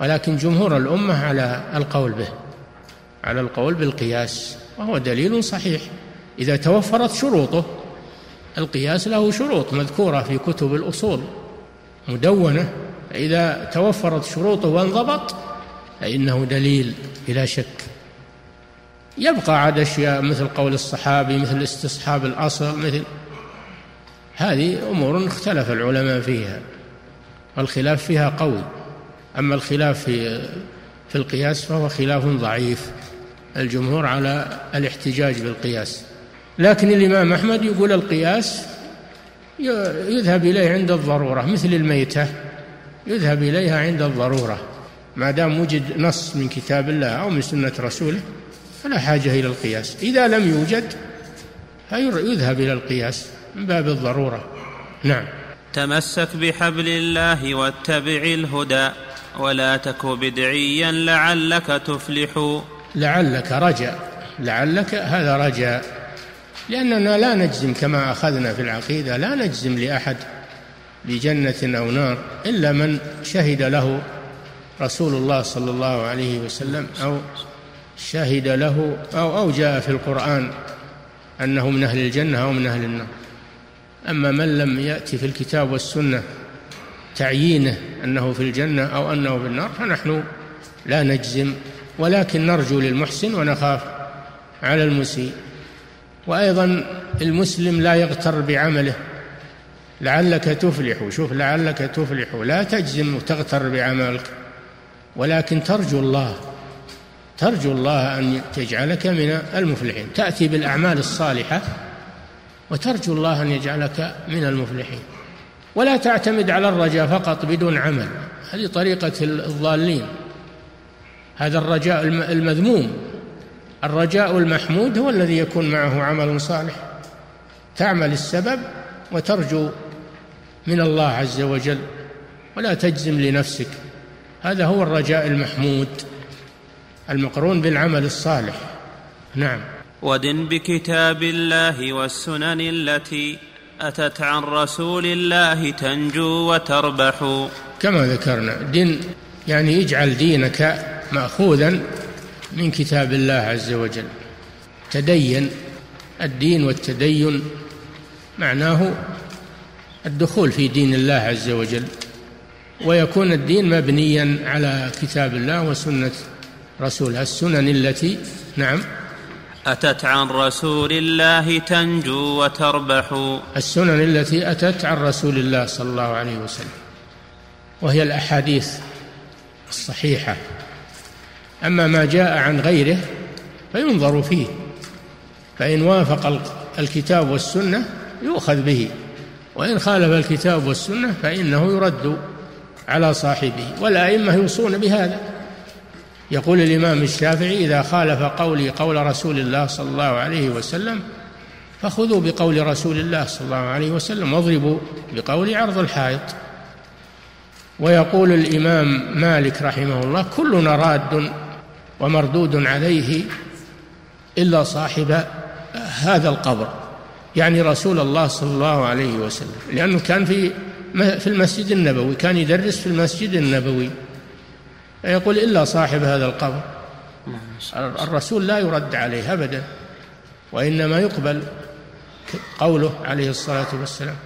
ولكن جمهور الأمة على القول به على القول بالقياس وهو دليل صحيح. إذا توفرت شروطه القياس له شروط مذكورة في كتب الأصول مدونة. إذا توفرت شروطه وانضبط فإنه دليل بلا شك. يبقى عاد أشياء مثل قول الصحابي مثل استصحاب الأصل مثل هذه أمور اختلف العلماء فيها والخلاف فيها قوي. أما الخلاف في في القياس فهو خلاف ضعيف. الجمهور على الاحتجاج بالقياس. لكن الإمام أحمد يقول القياس يذهب إليه عند الضرورة مثل الميتة يذهب إليها عند الضرورة. ما دام وجد نص من كتاب الله أو من سنة رسوله فلا حاجة إلى القياس. إذا لم يوجد فيذهب إلى القياس من باب الضرورة. نعم. تمسك بحبل الله واتبع الهدى ولا تك بدعيا لعلك تفلح. لعلك رجاء. لعلك هذا رجاء. لأننا لا نجزم كما أخذنا في العقيدة لا نجزم لأحد بجنة أو نار إلا من شهد له رسول الله صلى الله عليه وسلم أو شهد له أو أو جاء في القرآن أنه من أهل الجنة أو من أهل النار. أما من لم يأتي في الكتاب والسنة تعيينه أنه في الجنة أو أنه في النار فنحن لا نجزم ولكن نرجو للمحسن ونخاف على المسيء. وأيضا المسلم لا يغتر بعمله لعلك تفلح شوف لعلك تفلح لا تجزم وتغتر بعملك ولكن ترجو الله ترجو الله أن يجعلك من المفلحين. تأتي بالأعمال الصالحة وترجو الله أن يجعلك من المفلحين. ولا تعتمد على الرجاء فقط بدون عمل. هذه طريقة الضالين. هذا الرجاء المذموم. الرجاء المحمود هو الذي يكون معه عمل صالح. تعمل السبب وترجو من الله عز وجل. ولا تجزم لنفسك. هذا هو الرجاء المحمود. المقرون بالعمل الصالح. نعم. ودن بكتاب الله والسنن التي أتت عن رسول الله تنجو وتربح. كما ذكرنا دين يعني اجعل دينك مأخوذا من كتاب الله عز وجل. تدين الدين والتدين معناه الدخول في دين الله عز وجل. ويكون الدين مبنيا على كتاب الله وسنة رسوله السنن التي نعم. أتت عن رسول الله تنجو وتربح. السنن التي أتت عن رسول الله صلى الله عليه وسلم وهي الأحاديث الصحيحة. أما ما جاء عن غيره فينظر فيه فإن وافق الكتاب والسنة يؤخذ به وإن خالف الكتاب والسنة فإنه يرد على صاحبه والأئمة يوصون بهذا. يقول الإمام الشافعي إذا خالف قولي قول رسول الله صلى الله عليه وسلم فخذوا بقول رسول الله صلى الله عليه وسلم واضربوا بقول عرض الحائط. ويقول الإمام مالك رحمه الله كلنا راد ومردود عليه إلا صاحب هذا القبر يعني رسول الله صلى الله عليه وسلم لأنه كان في في المسجد النبوي كان يدرس في المسجد النبوي. يقول إلا صاحب هذا القبر. الرسول لا يرد عليه أبدا وإنما يقبل قوله عليه الصلاة والسلام.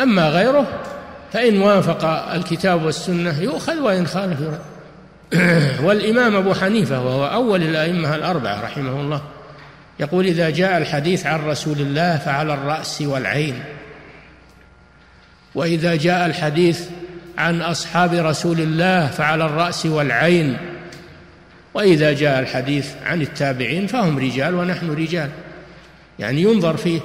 أما غيره فإن وافق الكتاب والسنة يؤخذ وإن خالف يرد. والإمام أبو حنيفة وهو أول الأئمة الأربعة رحمه الله يقول إذا جاء الحديث عن رسول الله فعلى الرأس والعين وإذا جاء الحديث عن أصحاب رسول الله فعلى الرأس والعين. وإذا جاء الحديث عن التابعين فهم رجال ونحن رجال. يعني ينظر فيه.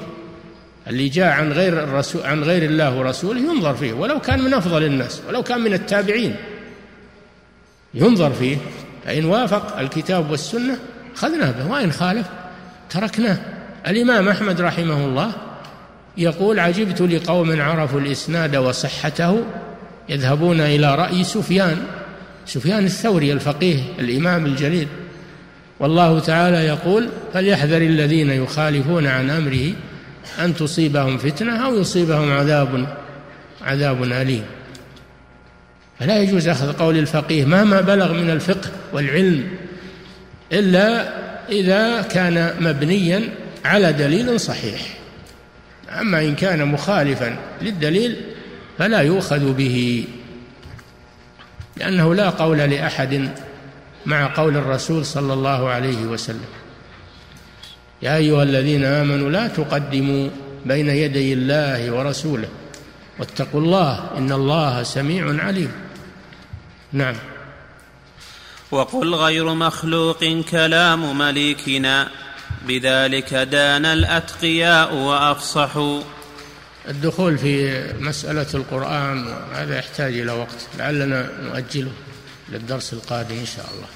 اللي جاء عن غير الرسول عن غير الله ورسوله ينظر فيه. ولو كان من أفضل الناس ولو كان من التابعين. ينظر فيه. فإن وافق الكتاب والسنة أخذنا به. وإن خالف تركناه. الإمام أحمد رحمه الله يقول عجبت لقوم عرفوا الإسناد وصحته يذهبون إلى رأي سفيان سفيان الثوري الفقيه الإمام الجليل. والله تعالى يقول فليحذر الذين يخالفون عن أمره أن تصيبهم فتنة أو يصيبهم عذاب عذاب أليم. فلا يجوز أخذ قول الفقيه مهما بلغ من الفقه والعلم إلا إذا كان مبنيا على دليل صحيح. أما إن كان مخالفا للدليل فلا يؤخذ به لأنه لا قول لأحد مع قول الرسول صلى الله عليه وسلم. يا أيها الذين آمنوا لا تقدموا بين يدي الله ورسوله واتقوا الله إن الله سميع عليم. نعم. وقل غير مخلوق كلام مليكنا بذلك دان الأتقياء وأفصحوا. الدخول في مسألة القرآن هذا يحتاج إلى وقت. لعلنا نؤجله للدرس القادم إن شاء الله.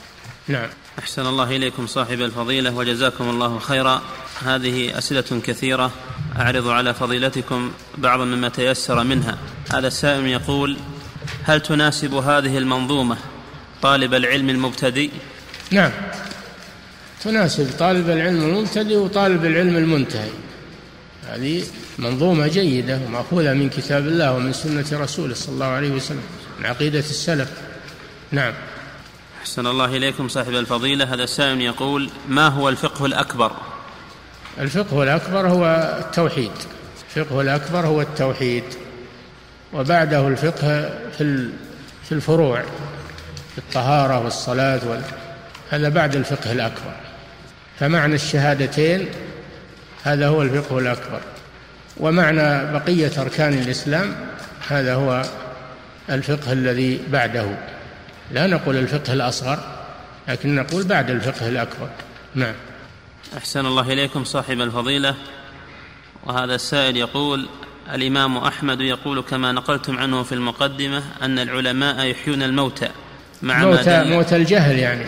نعم. أحسن الله إليكم صاحب الفضيلة وجزاكم الله خيرا. هذه أسئلة كثيرة أعرض على فضيلتكم بعض مما تيسر منها. هذا السائل يقول هل تناسب هذه المنظومة طالب العلم المبتدئ؟ نعم. تناسب طالب العلم المبتدئ وطالب العلم المنتهي. هذه منظومة جيدة ومأخوذة من كتاب الله ومن سنة رسوله صلى الله عليه وسلم من عقيدة السلف. نعم. أحسن الله إليكم صاحب الفضيلة. هذا السائل يقول ما هو الفقه الأكبر؟ الفقه الأكبر هو التوحيد. الفقه الأكبر هو التوحيد. وبعده الفقه في في الفروع في الطهارة والصلاة وال... هذا بعد الفقه الأكبر. فمعنى الشهادتين هذا هو الفقه الأكبر. ومعنى بقية أركان الإسلام هذا هو الفقه الذي بعده. لا نقول الفقه الأصغر لكن نقول بعد الفقه الأكبر. نعم. أحسن الله إليكم صاحب الفضيلة. وهذا السائل يقول الإمام أحمد يقول كما نقلتم عنه في المقدمة أن العلماء يحيون الموتى مع موت موت الجهل يعني.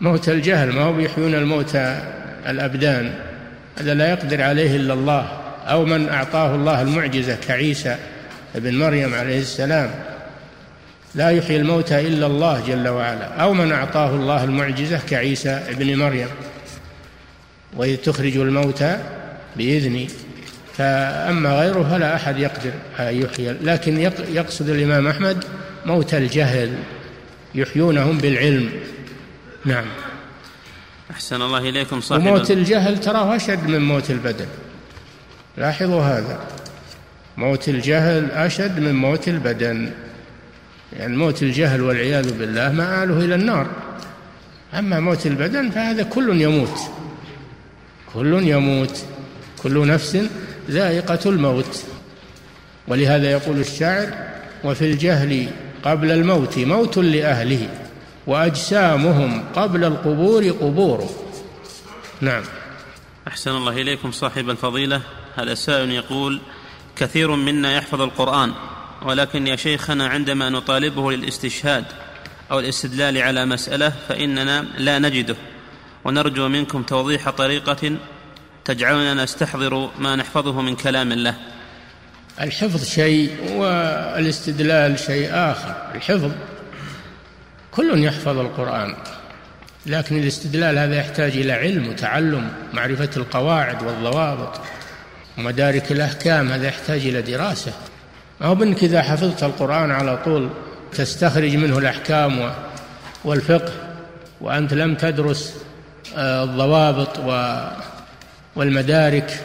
موت الجهل ما هو يحيون الموتى الأبدان؟ هذا لا يقدر عليه إلا الله أو من أعطاه الله المعجزة كعيسى ابن مريم عليه السلام. لا يحيي الموتى إلا الله جل وعلا. أو من أعطاه الله المعجزة كعيسى ابن مريم. وإذ تخرج الموتى بإذني فأما غيره فلا أحد يقدر أن يحيي. لكن يقصد الإمام أحمد موت الجهل. يحيونهم بالعلم. نعم. أحسن الله إليكم صاحب وموت الجهل تراه أشد من موت البدن. لاحظوا هذا. موت الجهل أشد من موت البدن. يعني موت الجهل والعياذ بالله مآله إلى النار. أما موت البدن فهذا كل يموت. كل يموت. كل نفس ذائقة الموت. ولهذا يقول الشاعر وفي الجهل قبل الموت موت لأهله. وأجسامهم قبل القبور قبور. نعم. أحسن الله إليكم صاحب الفضيلة. هذا سائل يقول كثير منا يحفظ القرآن ولكن يا شيخنا عندما نطالبه للاستشهاد أو الاستدلال على مسألة فإننا لا نجده. ونرجو منكم توضيح طريقة تجعلنا نستحضر ما نحفظه من كلام الله. الحفظ شيء والإستدلال شيء آخر. الحفظ كل يحفظ القرآن لكن الاستدلال هذا يحتاج إلى علم وتعلم معرفة القواعد والضوابط ومدارك الأحكام هذا يحتاج إلى دراسة. ما هو بأنك إذا حفظت القرآن على طول تستخرج منه الأحكام والفقه وأنت لم تدرس آه، الضوابط والمدارك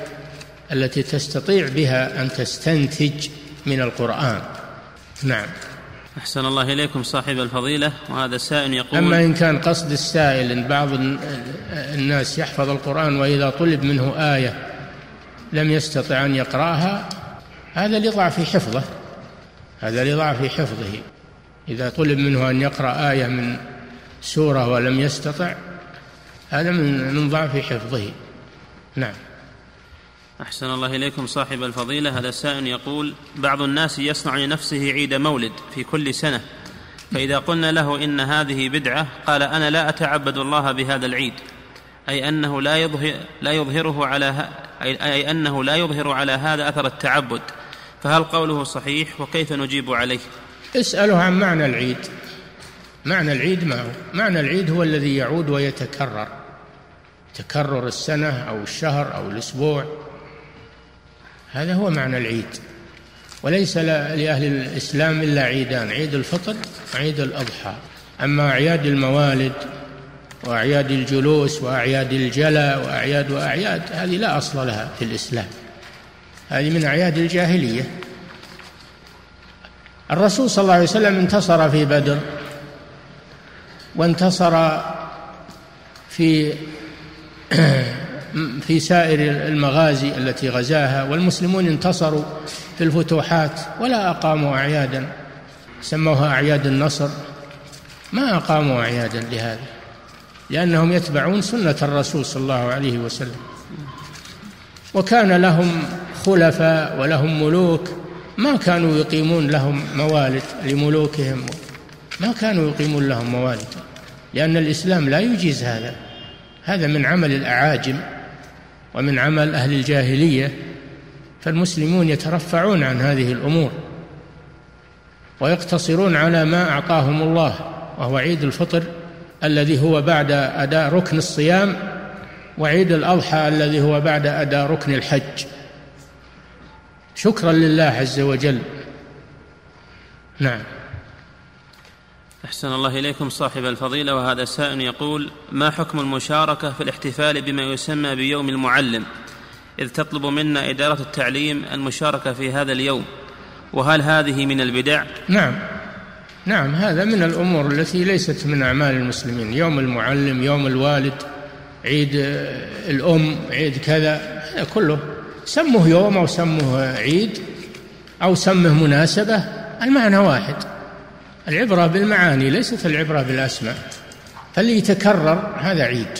التي تستطيع بها أن تستنتج من القرآن. نعم. أحسن الله إليكم صاحب الفضيلة وهذا السائل يقول أما إن كان قصد السائل أن بعض الناس يحفظ القرآن وإذا طلب منه آية لم يستطع أن يقرأها هذا لضعف حفظه هذا لضعف حفظه. إذا طلب منه أن يقرأ آية من سورة ولم يستطع هذا من ضعف حفظه. نعم. أحسن الله إليكم صاحب الفضيلة. هذا سائل يقول بعض الناس يصنع لنفسه عيد مولد في كل سنة فإذا قلنا له إن هذه بدعة قال أنا لا أتعبد الله بهذا العيد. أي أنه لا يظهر لا يظهره على أي أنه لا يظهر على هذا أثر التعبد. فهل قوله صحيح؟ وكيف نجيب عليه؟ اسأله عن معنى العيد. معنى العيد ما هو؟ معنى العيد هو الذي يعود ويتكرر. تكرر السنة أو الشهر أو الأسبوع. هذا هو معنى العيد. وليس لأهل الإسلام إلا عيدان عيد الفطر وعيد الأضحى. أما أعياد الموالد وأعياد الجلوس وأعياد الجلا وأعياد وأعياد هذه لا أصل لها في الإسلام. هذه من أعياد الجاهلية. الرسول صلى الله عليه وسلم انتصر في بدر وانتصر في في سائر المغازي التي غزاها والمسلمون انتصروا في الفتوحات ولا أقاموا أعيادا. سموها أعياد النصر. ما أقاموا أعيادا لهذا لأنهم يتبعون سنة الرسول صلى الله عليه وسلم. وكان لهم خلفاء ولهم ملوك. ما كانوا يقيمون لهم موالد لملوكهم. ما كانوا يقيمون لهم موالد لأن الإسلام لا يجيز هذا. هذا من عمل الأعاجم. ومن عمل أهل الجاهلية فالمسلمون يترفعون عن هذه الأمور ويقتصرون على ما أعطاهم الله وهو عيد الفطر الذي هو بعد أداء ركن الصيام وعيد الأضحى الذي هو بعد أداء ركن الحج. شكرا لله عز وجل. نعم. أحسن الله إليكم صاحب الفضيلة وهذا سائل يقول ما حكم المشاركة في الاحتفال بما يسمى بيوم المعلم؟ إذ تطلب منا إدارة التعليم المشاركة في هذا اليوم وهل هذه من البدع؟ نعم. نعم هذا من الأمور التي ليست من أعمال المسلمين. يوم المعلم يوم الوالد عيد الأم عيد كذا هذا كله. سمه يوم أو سمه عيد أو سمه مناسبة المعنى واحد. العبرة بالمعاني ليست العبرة بالأسماء فاللي يتكرر؟ هذا عيد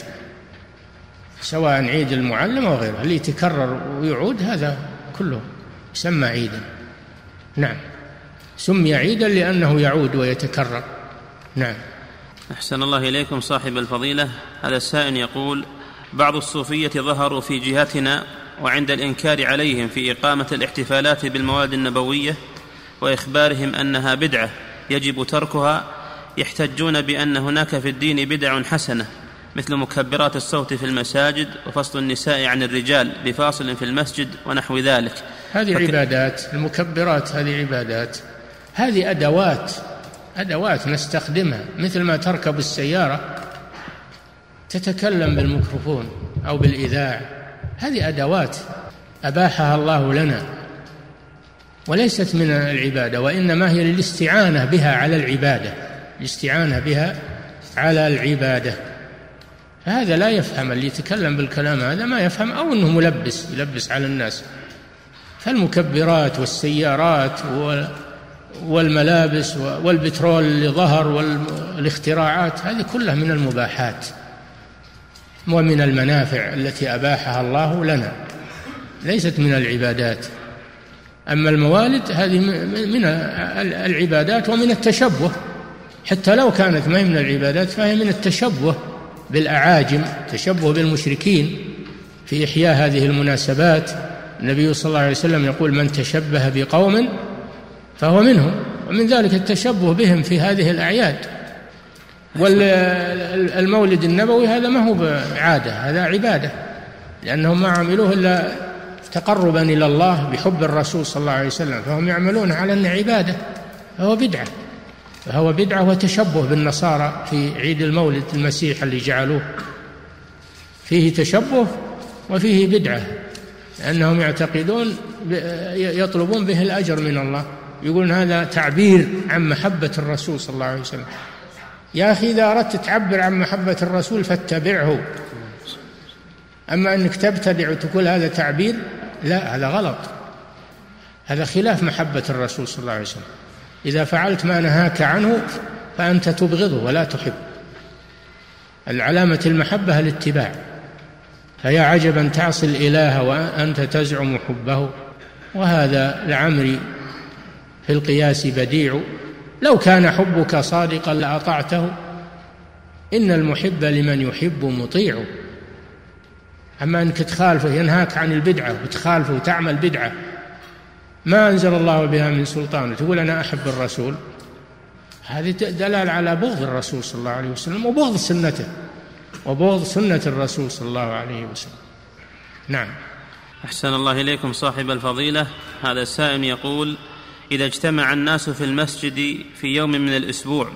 سواء عيد المعلم أو غيره اللي يتكرر ويعود؟ هذا كله يسمى عيدا. نعم. سمي عيدا لأنه يعود ويتكرر. نعم. أحسن الله إليكم صاحب الفضيلة. هذا السائل يقول بعض الصوفية ظهروا في جهتنا وعند الإنكار عليهم في إقامة الاحتفالات بالمواد النبوية وإخبارهم أنها بدعة. يجب تركها يحتجون بأن هناك في الدين بدع حسنة مثل مكبرات الصوت في المساجد وفصل النساء عن الرجال بفاصل في المسجد ونحو ذلك. هذه فك... عبادات المكبرات هذه عبادات. هذه أدوات أدوات نستخدمها مثل ما تركب السيارة تتكلم بالميكروفون أو بالإذاعة. هذه أدوات أباحها الله لنا. وليست من العبادة وإنما هي للاستعانة بها على العبادة. الاستعانة بها على العبادة. فهذا لا يفهم اللي يتكلم بالكلام هذا ما يفهم أو أنه ملبس يلبس على الناس. فالمكبرات والسيارات والملابس والبترول اللي ظهر والاختراعات هذه كلها من المباحات. ومن المنافع التي أباحها الله لنا. ليست من العبادات. أما الموالد هذه من العبادات ومن التشبه. حتى لو كانت ما من العبادات فهي من التشبه بالأعاجم تشبه بالمشركين في إحياء هذه المناسبات. النبي صلى الله عليه وسلم يقول من تشبه بقوم فهو منهم ومن ذلك التشبه بهم في هذه الأعياد. والمولد النبوي هذا ما هو عادة هذا عبادة لأنهم ما عملوه إلا تقربا إلى الله بحب الرسول صلى الله عليه وسلم فهم يعملون على أنه عبادة فهو بدعة فهو بدعة وتشبه بالنصارى في عيد المولد المسيح اللي جعلوه. فيه تشبه وفيه بدعة لأنهم يعتقدون يطلبون به الأجر من الله. يقولون هذا تعبير عن محبة الرسول صلى الله عليه وسلم. يا أخي إذا أردت تعبر عن محبة الرسول فاتبعه. أما أنك تبتدع وتقول هذا تعبير لا هذا غلط. هذا خلاف محبة الرسول صلى الله عليه وسلم. إذا فعلت ما نهاك عنه فأنت تبغضه ولا تحب العلامة المحبة الاتباع. فيا عجبا تعصي الإله وأنت تزعم حبه. وهذا لعمري في القياس بديع. لو كان حبك صادقا لأطعته. إن المحب لمن يحب مطيع. أما أنك تخالفه ينهاك عن البدعة وتخالفه وتعمل بدعة. ما أنزل الله بها من سلطان. تقول أنا أحب الرسول. هذه دلالة على بغض الرسول صلى الله عليه وسلم وبغض سنته. وبغض سنة الرسول صلى الله عليه وسلم. نعم. أحسن الله إليكم صاحب الفضيلة. هذا السائل يقول إذا اجتمع الناس في المسجد في يوم من الأسبوع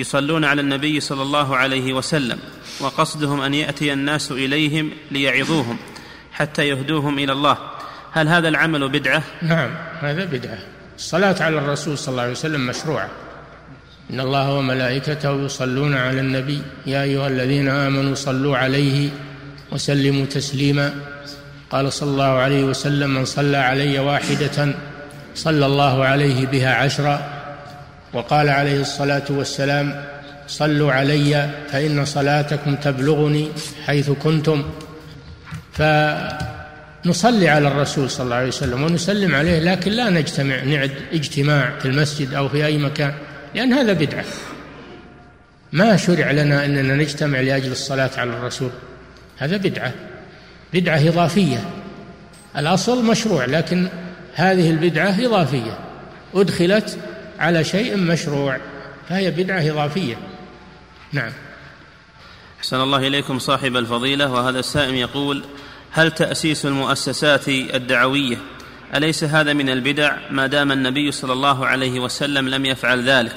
يصلون على النبي صلى الله عليه وسلم وقصدهم أن يأتي الناس إليهم ليعظوهم حتى يهدوهم إلى الله. هل هذا العمل بدعة؟ نعم هذا بدعة. الصلاة على الرسول صلى الله عليه وسلم مشروعة. إن الله وملائكته يصلون على النبي. يا أيها الذين آمنوا صلوا عليه وسلموا تسليما. قال صلى الله عليه وسلم من صلى علي واحدة صلى الله عليه بها عشرا وقال عليه الصلاة والسلام صلوا علي فإن صلاتكم تبلغني حيث كنتم. فنصلي على الرسول صلى الله عليه وسلم ونسلم عليه لكن لا نجتمع نعد اجتماع في المسجد أو في أي مكان لأن هذا بدعة. ما شرع لنا إننا نجتمع لأجل الصلاة على الرسول. هذا بدعة بدعة إضافية. الأصل مشروع لكن هذه البدعة إضافية. أدخلت على شيء مشروع فهي بدعة إضافية. نعم. أحسن الله إليكم صاحب الفضيلة وهذا السائم يقول هل تأسيس المؤسسات الدعوية؟ أليس هذا من البدع؟ ما دام النبي صلى الله عليه وسلم لم يفعل ذلك.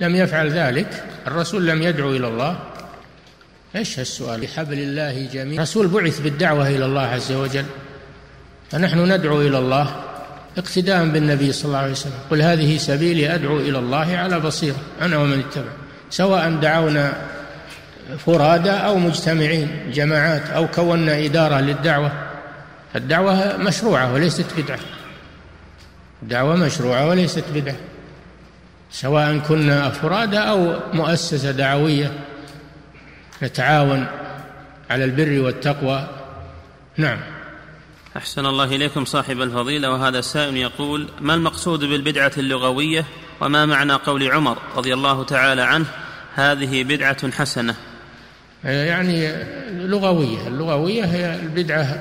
لم يفعل ذلك الرسول لم يدعو إلى الله. إيش السؤال بحبل الله جميعا. الرسول بعث بالدعوة إلى الله عز وجل. فنحن ندعو إلى الله. اقتداء بالنبي صلى الله عليه وسلم. قل هذه سبيلي أدعو إلى الله على بصيرة أنا ومن اتبع سواء دعونا فرادى أو مجتمعين جماعات أو كونا إدارة للدعوة. الدعوة مشروعة وليست بدعة. الدعوة مشروعة وليست بدعة. سواء كنا فرادى أو مؤسسة دعوية نتعاون على البر والتقوى. نعم. أحسن الله إليكم صاحب الفضيلة وهذا السائل يقول ما المقصود بالبدعة اللغوية وما معنى قول عمر رضي الله تعالى عنه هذه بدعة حسنة؟ يعني لغوية اللغوية هي البدعة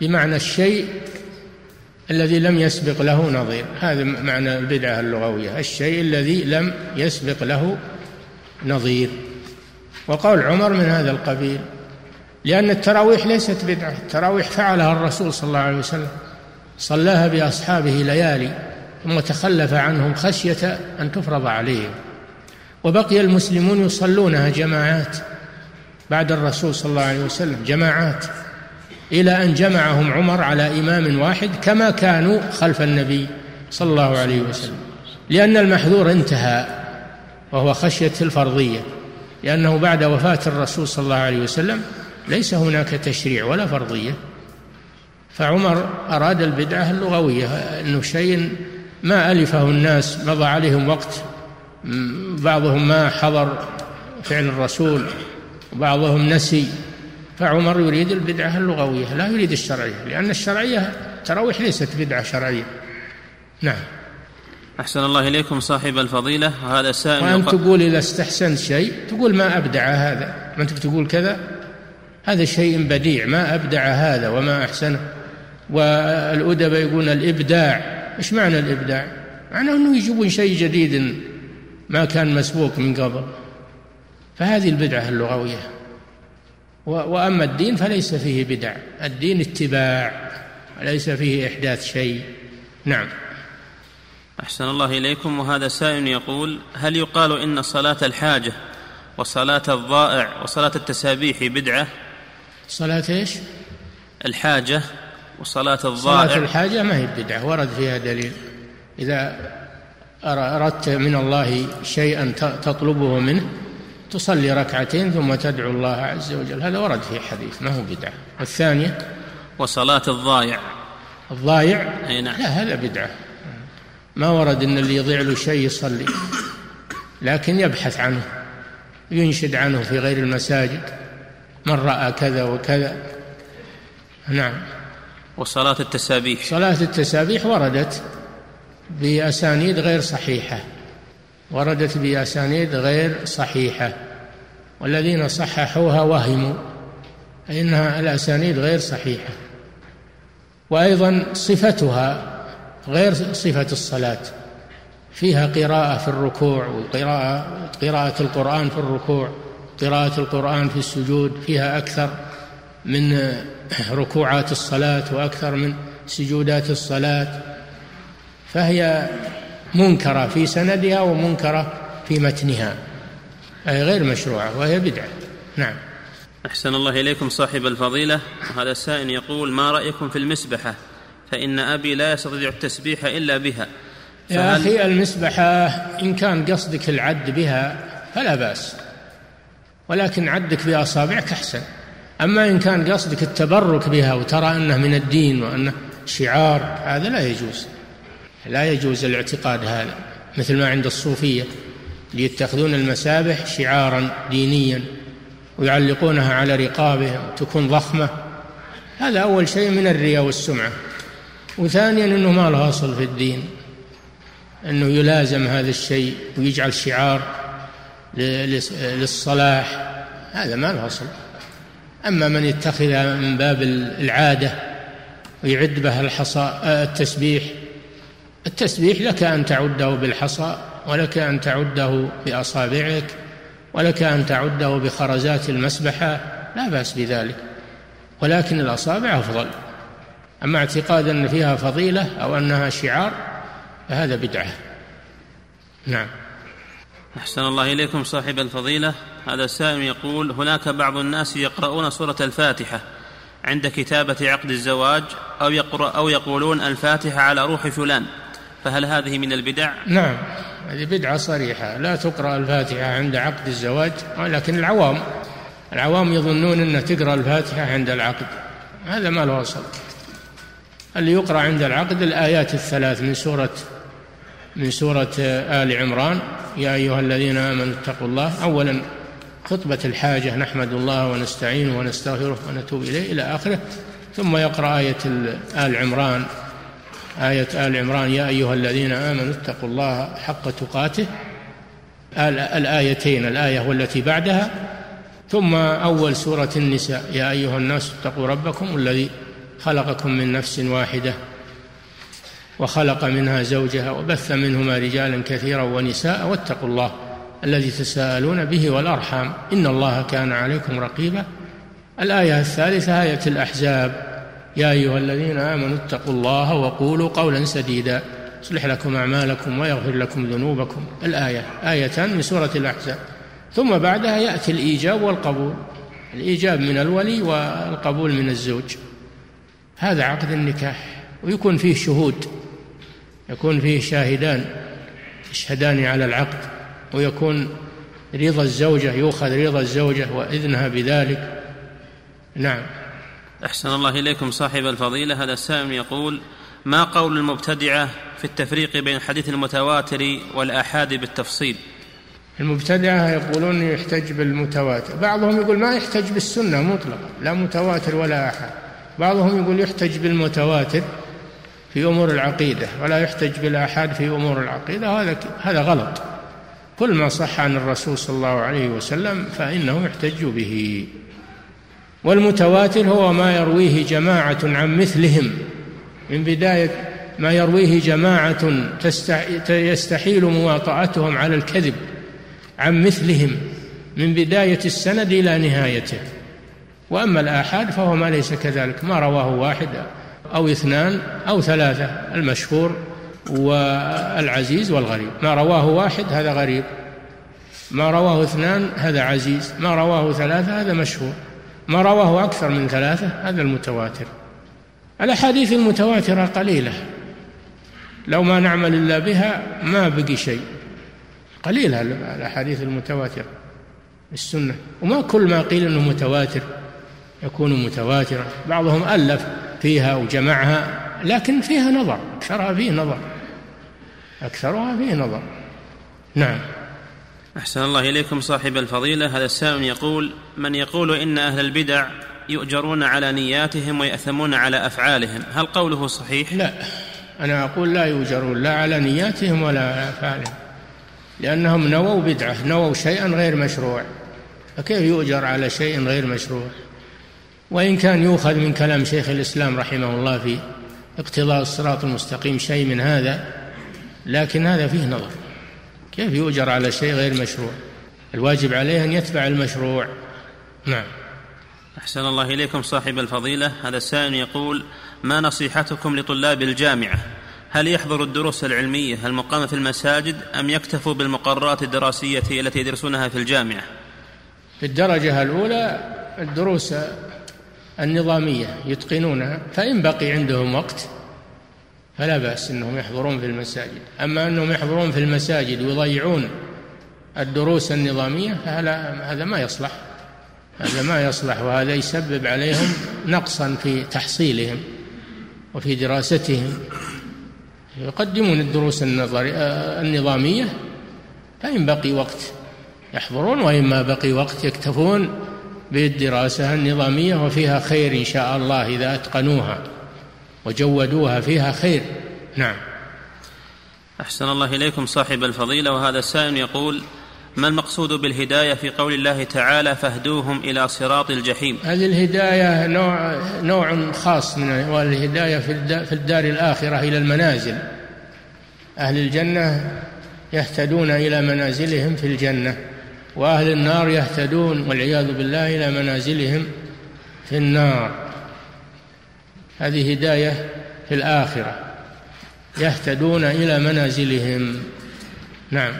بمعنى الشيء الذي لم يسبق له نظير. هذا معنى البدعة اللغوية الشيء الذي لم يسبق له نظير. وقول عمر من هذا القبيل لأن التراويح ليست بدعة. التراويح فعلها الرسول صلى الله عليه وسلم. صلاها بأصحابه ليالي ثم تخلف عنهم خشية أن تفرض عليهم. وبقي المسلمون يصلونها جماعات بعد الرسول صلى الله عليه وسلم جماعات إلى أن جمعهم عمر على إمام واحد كما كانوا خلف النبي صلى الله عليه وسلم. لأن المحذور انتهى وهو خشية الفرضية لأنه بعد وفاة الرسول صلى الله عليه وسلم ليس هناك تشريع ولا فرضية. فعمر أراد البدعة اللغوية أنه شيء ما ألفه الناس مضى عليهم وقت. بعضهم ما حضر فعل الرسول وبعضهم نسي. فعمر يريد البدعة اللغوية لا يريد الشرعية لأن الشرعية تراويح ليست بدعة شرعية. نعم. أحسن الله إليكم صاحب الفضيلة. وهذا سائل وأن تقول إذا استحسنت شيء تقول ما أبدع هذا. ما أنت تقول كذا؟ هذا شيء بديع ما أبدع هذا وما أحسنه. والأدباء يقولون الإبداع. إيش معنى الإبداع؟ معنى أنه يجيبون شيء جديد ما كان مسبوق من قبل. فهذه البدعة اللغوية. وأما الدين فليس فيه بدع. الدين اتباع وليس فيه إحداث شيء. نعم. أحسن الله إليكم. وهذا سائل يقول هل يقال إن صلاة الحاجة وصلاة الضائع وصلاة التسابيح بدعة؟ صلاة إيش؟ الحاجة وصلاة الضائع. صلاة الحاجة ما هي بدعة ورد فيها دليل. إذا أردت من الله شيئا تطلبه منه تصلي ركعتين ثم تدعو الله عز وجل. هذا ورد في حديث ما هو بدعة. والثانية؟ وصلاة الضايع الضايع أي نعم. لا هذا بدعة. ما ورد أن اللي يضيع له شيء يصلي لكن يبحث عنه ينشد عنه في غير المساجد. من رأى كذا وكذا. نعم. وصلاة التسابيح. صلاة التسابيح وردت بأسانيد غير صحيحة. وردت بأسانيد غير صحيحة. والذين صححوها وهموا فإنها الأسانيد غير صحيحة. وأيضا صفتها غير صفة الصلاة. فيها قراءة في الركوع وقراءة قراءة القرآن في الركوع. قراءة القرآن في السجود فيها أكثر من ركوعات الصلاة وأكثر من سجودات الصلاة فهي منكرة في سندها ومنكرة في متنها أي غير مشروعة وهي بدعة. نعم. أحسن الله إليكم صاحب الفضيلة. وهذا السائل يقول ما رأيكم في المسبحة؟ فإن أبي لا يستطيع التسبيح إلا بها. يا أخي المسبحة إن كان قصدك العد بها فلا بأس. ولكن عدك بأصابعك أحسن. أما إن كان قصدك التبرك بها وترى أنه من الدين وأنه شعار هذا لا يجوز. لا يجوز الاعتقاد هذا مثل ما عند الصوفية يتخذون المسابح شعارا دينيا ويعلقونها على رقابهم تكون ضخمة. هذا أول شيء من الرياء والسمعة. وثانيا أنه ما له أصل في الدين أنه يلازم هذا الشيء ويجعل شعار للصلاح هذا ما له أصل. أما من يتخذها من باب العادة ويعد بها الحصى التسبيح التسبيح لك أن تعده بالحصى ولك أن تعده بأصابعك ولك أن تعده بخرزات المسبحة لا بأس بذلك. ولكن الأصابع أفضل. أما اعتقاد أن فيها فضيلة أو أنها شعار فهذا بدعة. نعم. أحسن الله إليكم صاحب الفضيلة. هذا السائل يقول هناك بعض الناس يقرؤون سورة الفاتحة عند كتابة عقد الزواج أو, يقرأ أو يقولون الفاتحة على روح فلان فهل هذه من البدع؟ نعم هذه بدعة صريحة. لا تقرأ الفاتحة عند عقد الزواج ولكن العوام العوام يظنون أن تقرأ الفاتحة عند العقد. هذا ما له أصل. اللي يقرأ عند العقد الآيات الثلاث من سورة من سورة آل عمران. يا أيها الذين آمنوا اتقوا الله. أولا خطبة الحاجة. نحمد الله ونستعينه ونستغفره ونتوب إليه إلى آخره. ثم يقرأ آية آل عمران. آية آل عمران. يا أيها الذين آمنوا اتقوا الله حق تقاته. الآيتين. الآية والتي بعدها. ثم أول سورة النساء. يا أيها الناس اتقوا ربكم الذي خلقكم من نفس واحدة. وخلق منها زوجها وبث منهما رجالا كثيرا ونساء واتقوا الله الذي تساءلون به والأرحام. إن الله كان عليكم رقيبا. الآية الثالثة آية الأحزاب. يا أيها الذين آمنوا اتقوا الله وقولوا قولا سديدا. يصلح لكم أعمالكم ويغفر لكم ذنوبكم. الآية آيتان من سورة الأحزاب. ثم بعدها يأتي الإيجاب والقبول. الإيجاب من الولي والقبول من الزوج. هذا عقد النكاح ويكون فيه شهود. يكون فيه شاهدان يشهدان على العقد ويكون رضا الزوجة يؤخذ رضا الزوجة وإذنها بذلك. نعم. أحسن الله إليكم صاحب الفضيلة. هذا السائل يقول ما قول المبتدعة في التفريق بين الحديث المتواتر والآحاد بالتفصيل؟ المبتدعة يقولون يحتج بالمتواتر. بعضهم يقول ما يحتج بالسنة مطلقا لا متواتر ولا آحاد. بعضهم يقول يحتج بالمتواتر في أمور العقيدة ولا يحتج بالآحاد في أمور العقيدة هذا هذا غلط. كل ما صح عن الرسول صلى الله عليه وسلم فإنه يحتج به. والمتواتر هو ما يرويه جماعة عن مثلهم. من بداية ما يرويه جماعة يستحيل مواطأتهم على الكذب عن مثلهم. من بداية السند إلى نهايته. وأما الآحاد فهو ما ليس كذلك ما رواه واحد أو اثنان أو ثلاثة المشهور والعزيز والغريب. ما رواه واحد هذا غريب ما رواه اثنان هذا عزيز ما رواه ثلاثة هذا مشهور ما رواه أكثر من ثلاثة هذا المتواتر. الأحاديث المتواترة قليلة لو ما نعمل إلا بها ما بقي شيء. قليلة الأحاديث المتواترة السنة وما كل ما قيل أنه متواتر يكون متواترا. بعضهم ألف فيها وجمعها لكن فيها نظر أكثرها فيه نظر. أكثرها فيه نظر. نعم. أحسن الله إليكم صاحب الفضيلة. هذا السائل يقول من يقول إن أهل البدع يؤجرون على نياتهم ويأثمون على أفعالهم هل قوله صحيح؟ لا. أنا أقول لا يؤجرون لا على نياتهم ولا على أفعالهم لأنهم نووا بدعة نووا شيئا غير مشروع. فكيف يؤجر على شيء غير مشروع؟ وإن كان يؤخذ من كلام شيخ الإسلام رحمه الله في اقتضاء الصراط المستقيم شيء من هذا لكن هذا فيه نظر. كيف يؤجر على شيء غير مشروع؟ الواجب عليه أن يتبع المشروع. نعم. أحسن الله إليكم صاحب الفضيلة. هذا السائل يقول ما نصيحتكم لطلاب الجامعة؟ هل يحضروا الدروس العلمية المقامة في المساجد أم يكتفوا بالمقررات الدراسية التي يدرسونها في الجامعة؟ في الدرجة الأولى الدروس النظامية يتقنونها فإن بقي عندهم وقت فلا بأس أنهم يحضرون في المساجد. أما أنهم يحضرون في المساجد ويضيعون الدروس النظامية فهذا هذا ما يصلح. هذا ما يصلح وهذا يسبب عليهم نقصا في تحصيلهم وفي دراستهم. يقدمون الدروس النظري النظامية فإن بقي وقت يحضرون وإن ما بقي وقت يكتفون بالدراسة النظامية وفيها خير إن شاء الله إذا أتقنوها وجودوها فيها خير. نعم. أحسن الله إليكم صاحب الفضيلة وهذا السائل يقول ما المقصود بالهداية في قول الله تعالى فاهدوهم إلى صراط الجحيم؟ هذه الهداية نوع, نوع خاص من والهداية في الدار الآخرة إلى المنازل. أهل الجنة يهتدون إلى منازلهم في الجنة. وأهل النار يهتدون والعياذ بالله إلى منازلهم في النار. هذه هداية في الآخرة. يهتدون إلى منازلهم. نعم.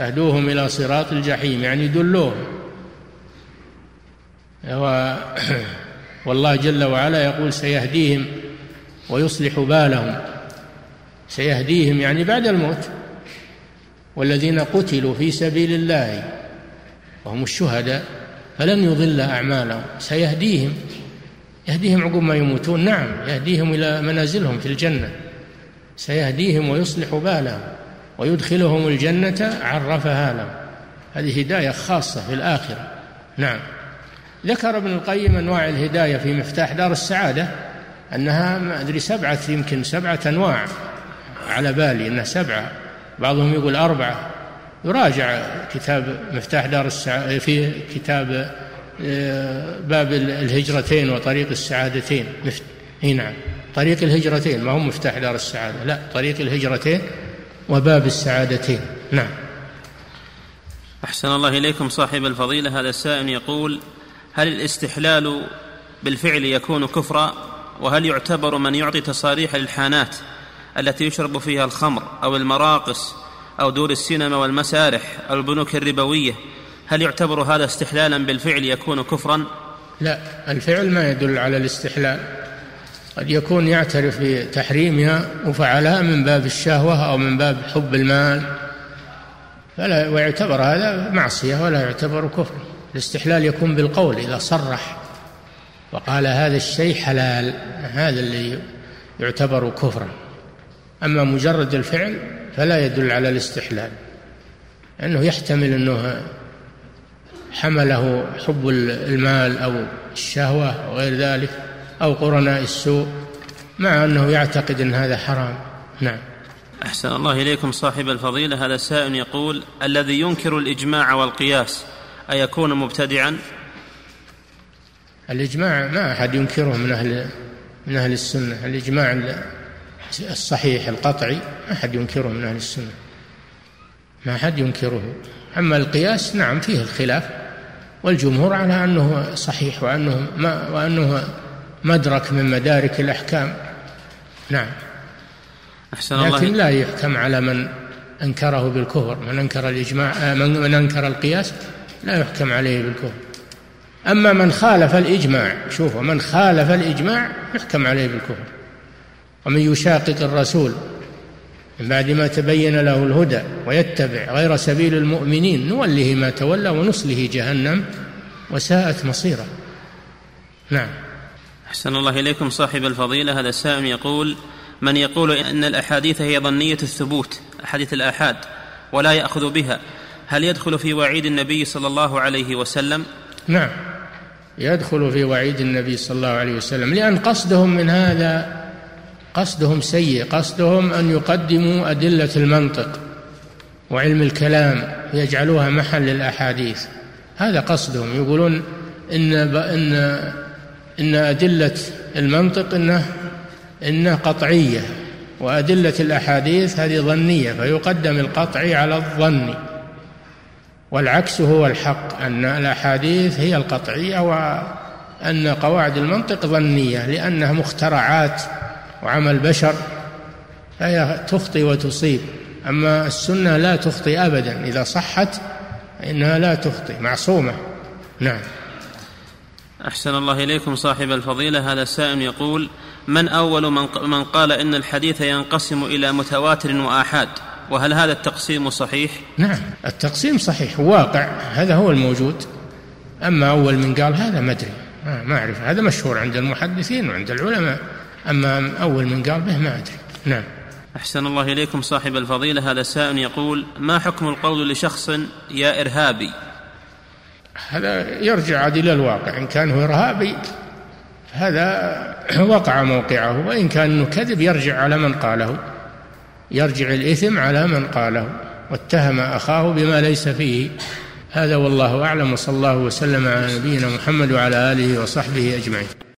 اهدوهم إلى صراط الجحيم. يعني دلوهم والله جل وعلا يقول سيهديهم ويصلح بالهم. سيهديهم يعني بعد الموت. والذين قتلوا في سبيل الله. وهم الشهداء فلن يضل أعمالهم. سيهديهم. يهديهم عقب ما يموتون. نعم يهديهم إلى منازلهم في الجنة. سيهديهم ويصلح بالهم ويدخلهم الجنة عرفها لهم. هذه هداية خاصة في الآخرة. نعم. ذكر ابن القيم أنواع الهداية في مفتاح دار السعادة أنها ما أدري سبعة يمكن سبعة أنواع على بالي أنها سبعة. بعضهم يقول أربعة. يراجع كتاب مفتاح دار السعادة في كتاب آه، باب الهجرتين وطريق السعادتين. إي نعم. طريق الهجرتين ما هو مفتاح دار السعادة. لا طريق الهجرتين وباب السعادتين. نعم. أحسن الله إليكم صاحب الفضيلة. هذا السائل يقول هل الاستحلال بالفعل يكون كفرا؟ وهل يعتبر من يعطي تصاريح للحانات التي يشرب فيها الخمر أو المراقص أو دور السينما والمسارح أو البنوك الربوية هل يعتبر هذا استحلالا بالفعل يكون كفرا؟ لا الفعل ما يدل على الاستحلال. قد يكون يعترف بتحريمها وفعلها من باب الشهوة أو من باب حب المال. فلا ويعتبر هذا معصية ولا يعتبر كفر. الاستحلال يكون بالقول إذا صرح. وقال هذا الشيء حلال هذا اللي يعتبر كفرا. أما مجرد الفعل فلا يدل على الاستحلال لأنه يحتمل أنه حمله حب المال أو الشهوة أو غير ذلك أو قرناء السوء مع أنه يعتقد أن هذا حرام. نعم. أحسن الله إليكم صاحب الفضيلة. هذا سائل يقول الذي ينكر الإجماع والقياس أيكون مبتدعا؟ الإجماع ما أحد ينكره من أهل من أهل السنة. الإجماع الصحيح القطعي ما أحد ينكره من أهل السنة. ما أحد ينكره. أما القياس نعم فيه الخلاف والجمهور على أنه صحيح وأنه ما وأنه مدرك من مدارك الأحكام. نعم. أحسن الله لكن لا يحكم على من أنكره بالكفر من أنكر الإجماع آه، من أنكر القياس لا يحكم عليه بالكفر. أما من خالف الإجماع شوفوا من خالف الإجماع يحكم عليه بالكفر. ومن يشاقق الرسول من بعد ما تبين له الهدى ويتبع غير سبيل المؤمنين نوله ما تولى ونصله جهنم وساءت مصيره. نعم. أحسن الله إليكم صاحب الفضيلة. هذا السائل يقول من يقول إن الأحاديث هي ظنية الثبوت أحاديث الآحاد ولا يأخذ بها هل يدخل في وعيد النبي صلى الله عليه وسلم؟ نعم. يدخل في وعيد النبي صلى الله عليه وسلم لأن قصدهم من هذا قصدهم سيء قصدهم أن يقدموا أدلة المنطق وعلم الكلام يجعلوها محل للأحاديث. هذا قصدهم يقولون إن إن إن أدلة المنطق إنه إنها قطعية وأدلة الأحاديث هذه ظنية فيقدم القطعي على الظن. والعكس هو الحق أن الأحاديث هي القطعية وأن قواعد المنطق ظنية لأنها مخترعات وعمل بشر فهي تخطي وتصيب. أما السنة لا تخطي أبدا. إذا صحت فإنها لا تخطي. معصومة. نعم. أحسن الله إليكم صاحب الفضيلة. هذا السائل يقول من أول من, من قال إن الحديث ينقسم إلى متواتر وآحاد؟ وهل هذا التقسيم صحيح؟ نعم. التقسيم صحيح. واقع. هذا هو الموجود. أما أول من قال هذا ما أدري. ما أعرف. هذا مشهور عند المحدثين وعند العلماء. أما أول من قال به ما أدري. نعم. أحسن الله إليكم صاحب الفضيلة. هذا سائل يقول ما حكم القول لشخص يا إرهابي؟ هذا يرجع عاد إلى الواقع. إن كان هو إرهابي هذا وقع موقعه. وإن كان أنه كذب يرجع على من قاله. يرجع الإثم على من قاله. واتهم أخاه بما ليس فيه. هذا والله أعلم. وصلى الله وسلم على نبينا محمد وعلى آله وصحبه أجمعين.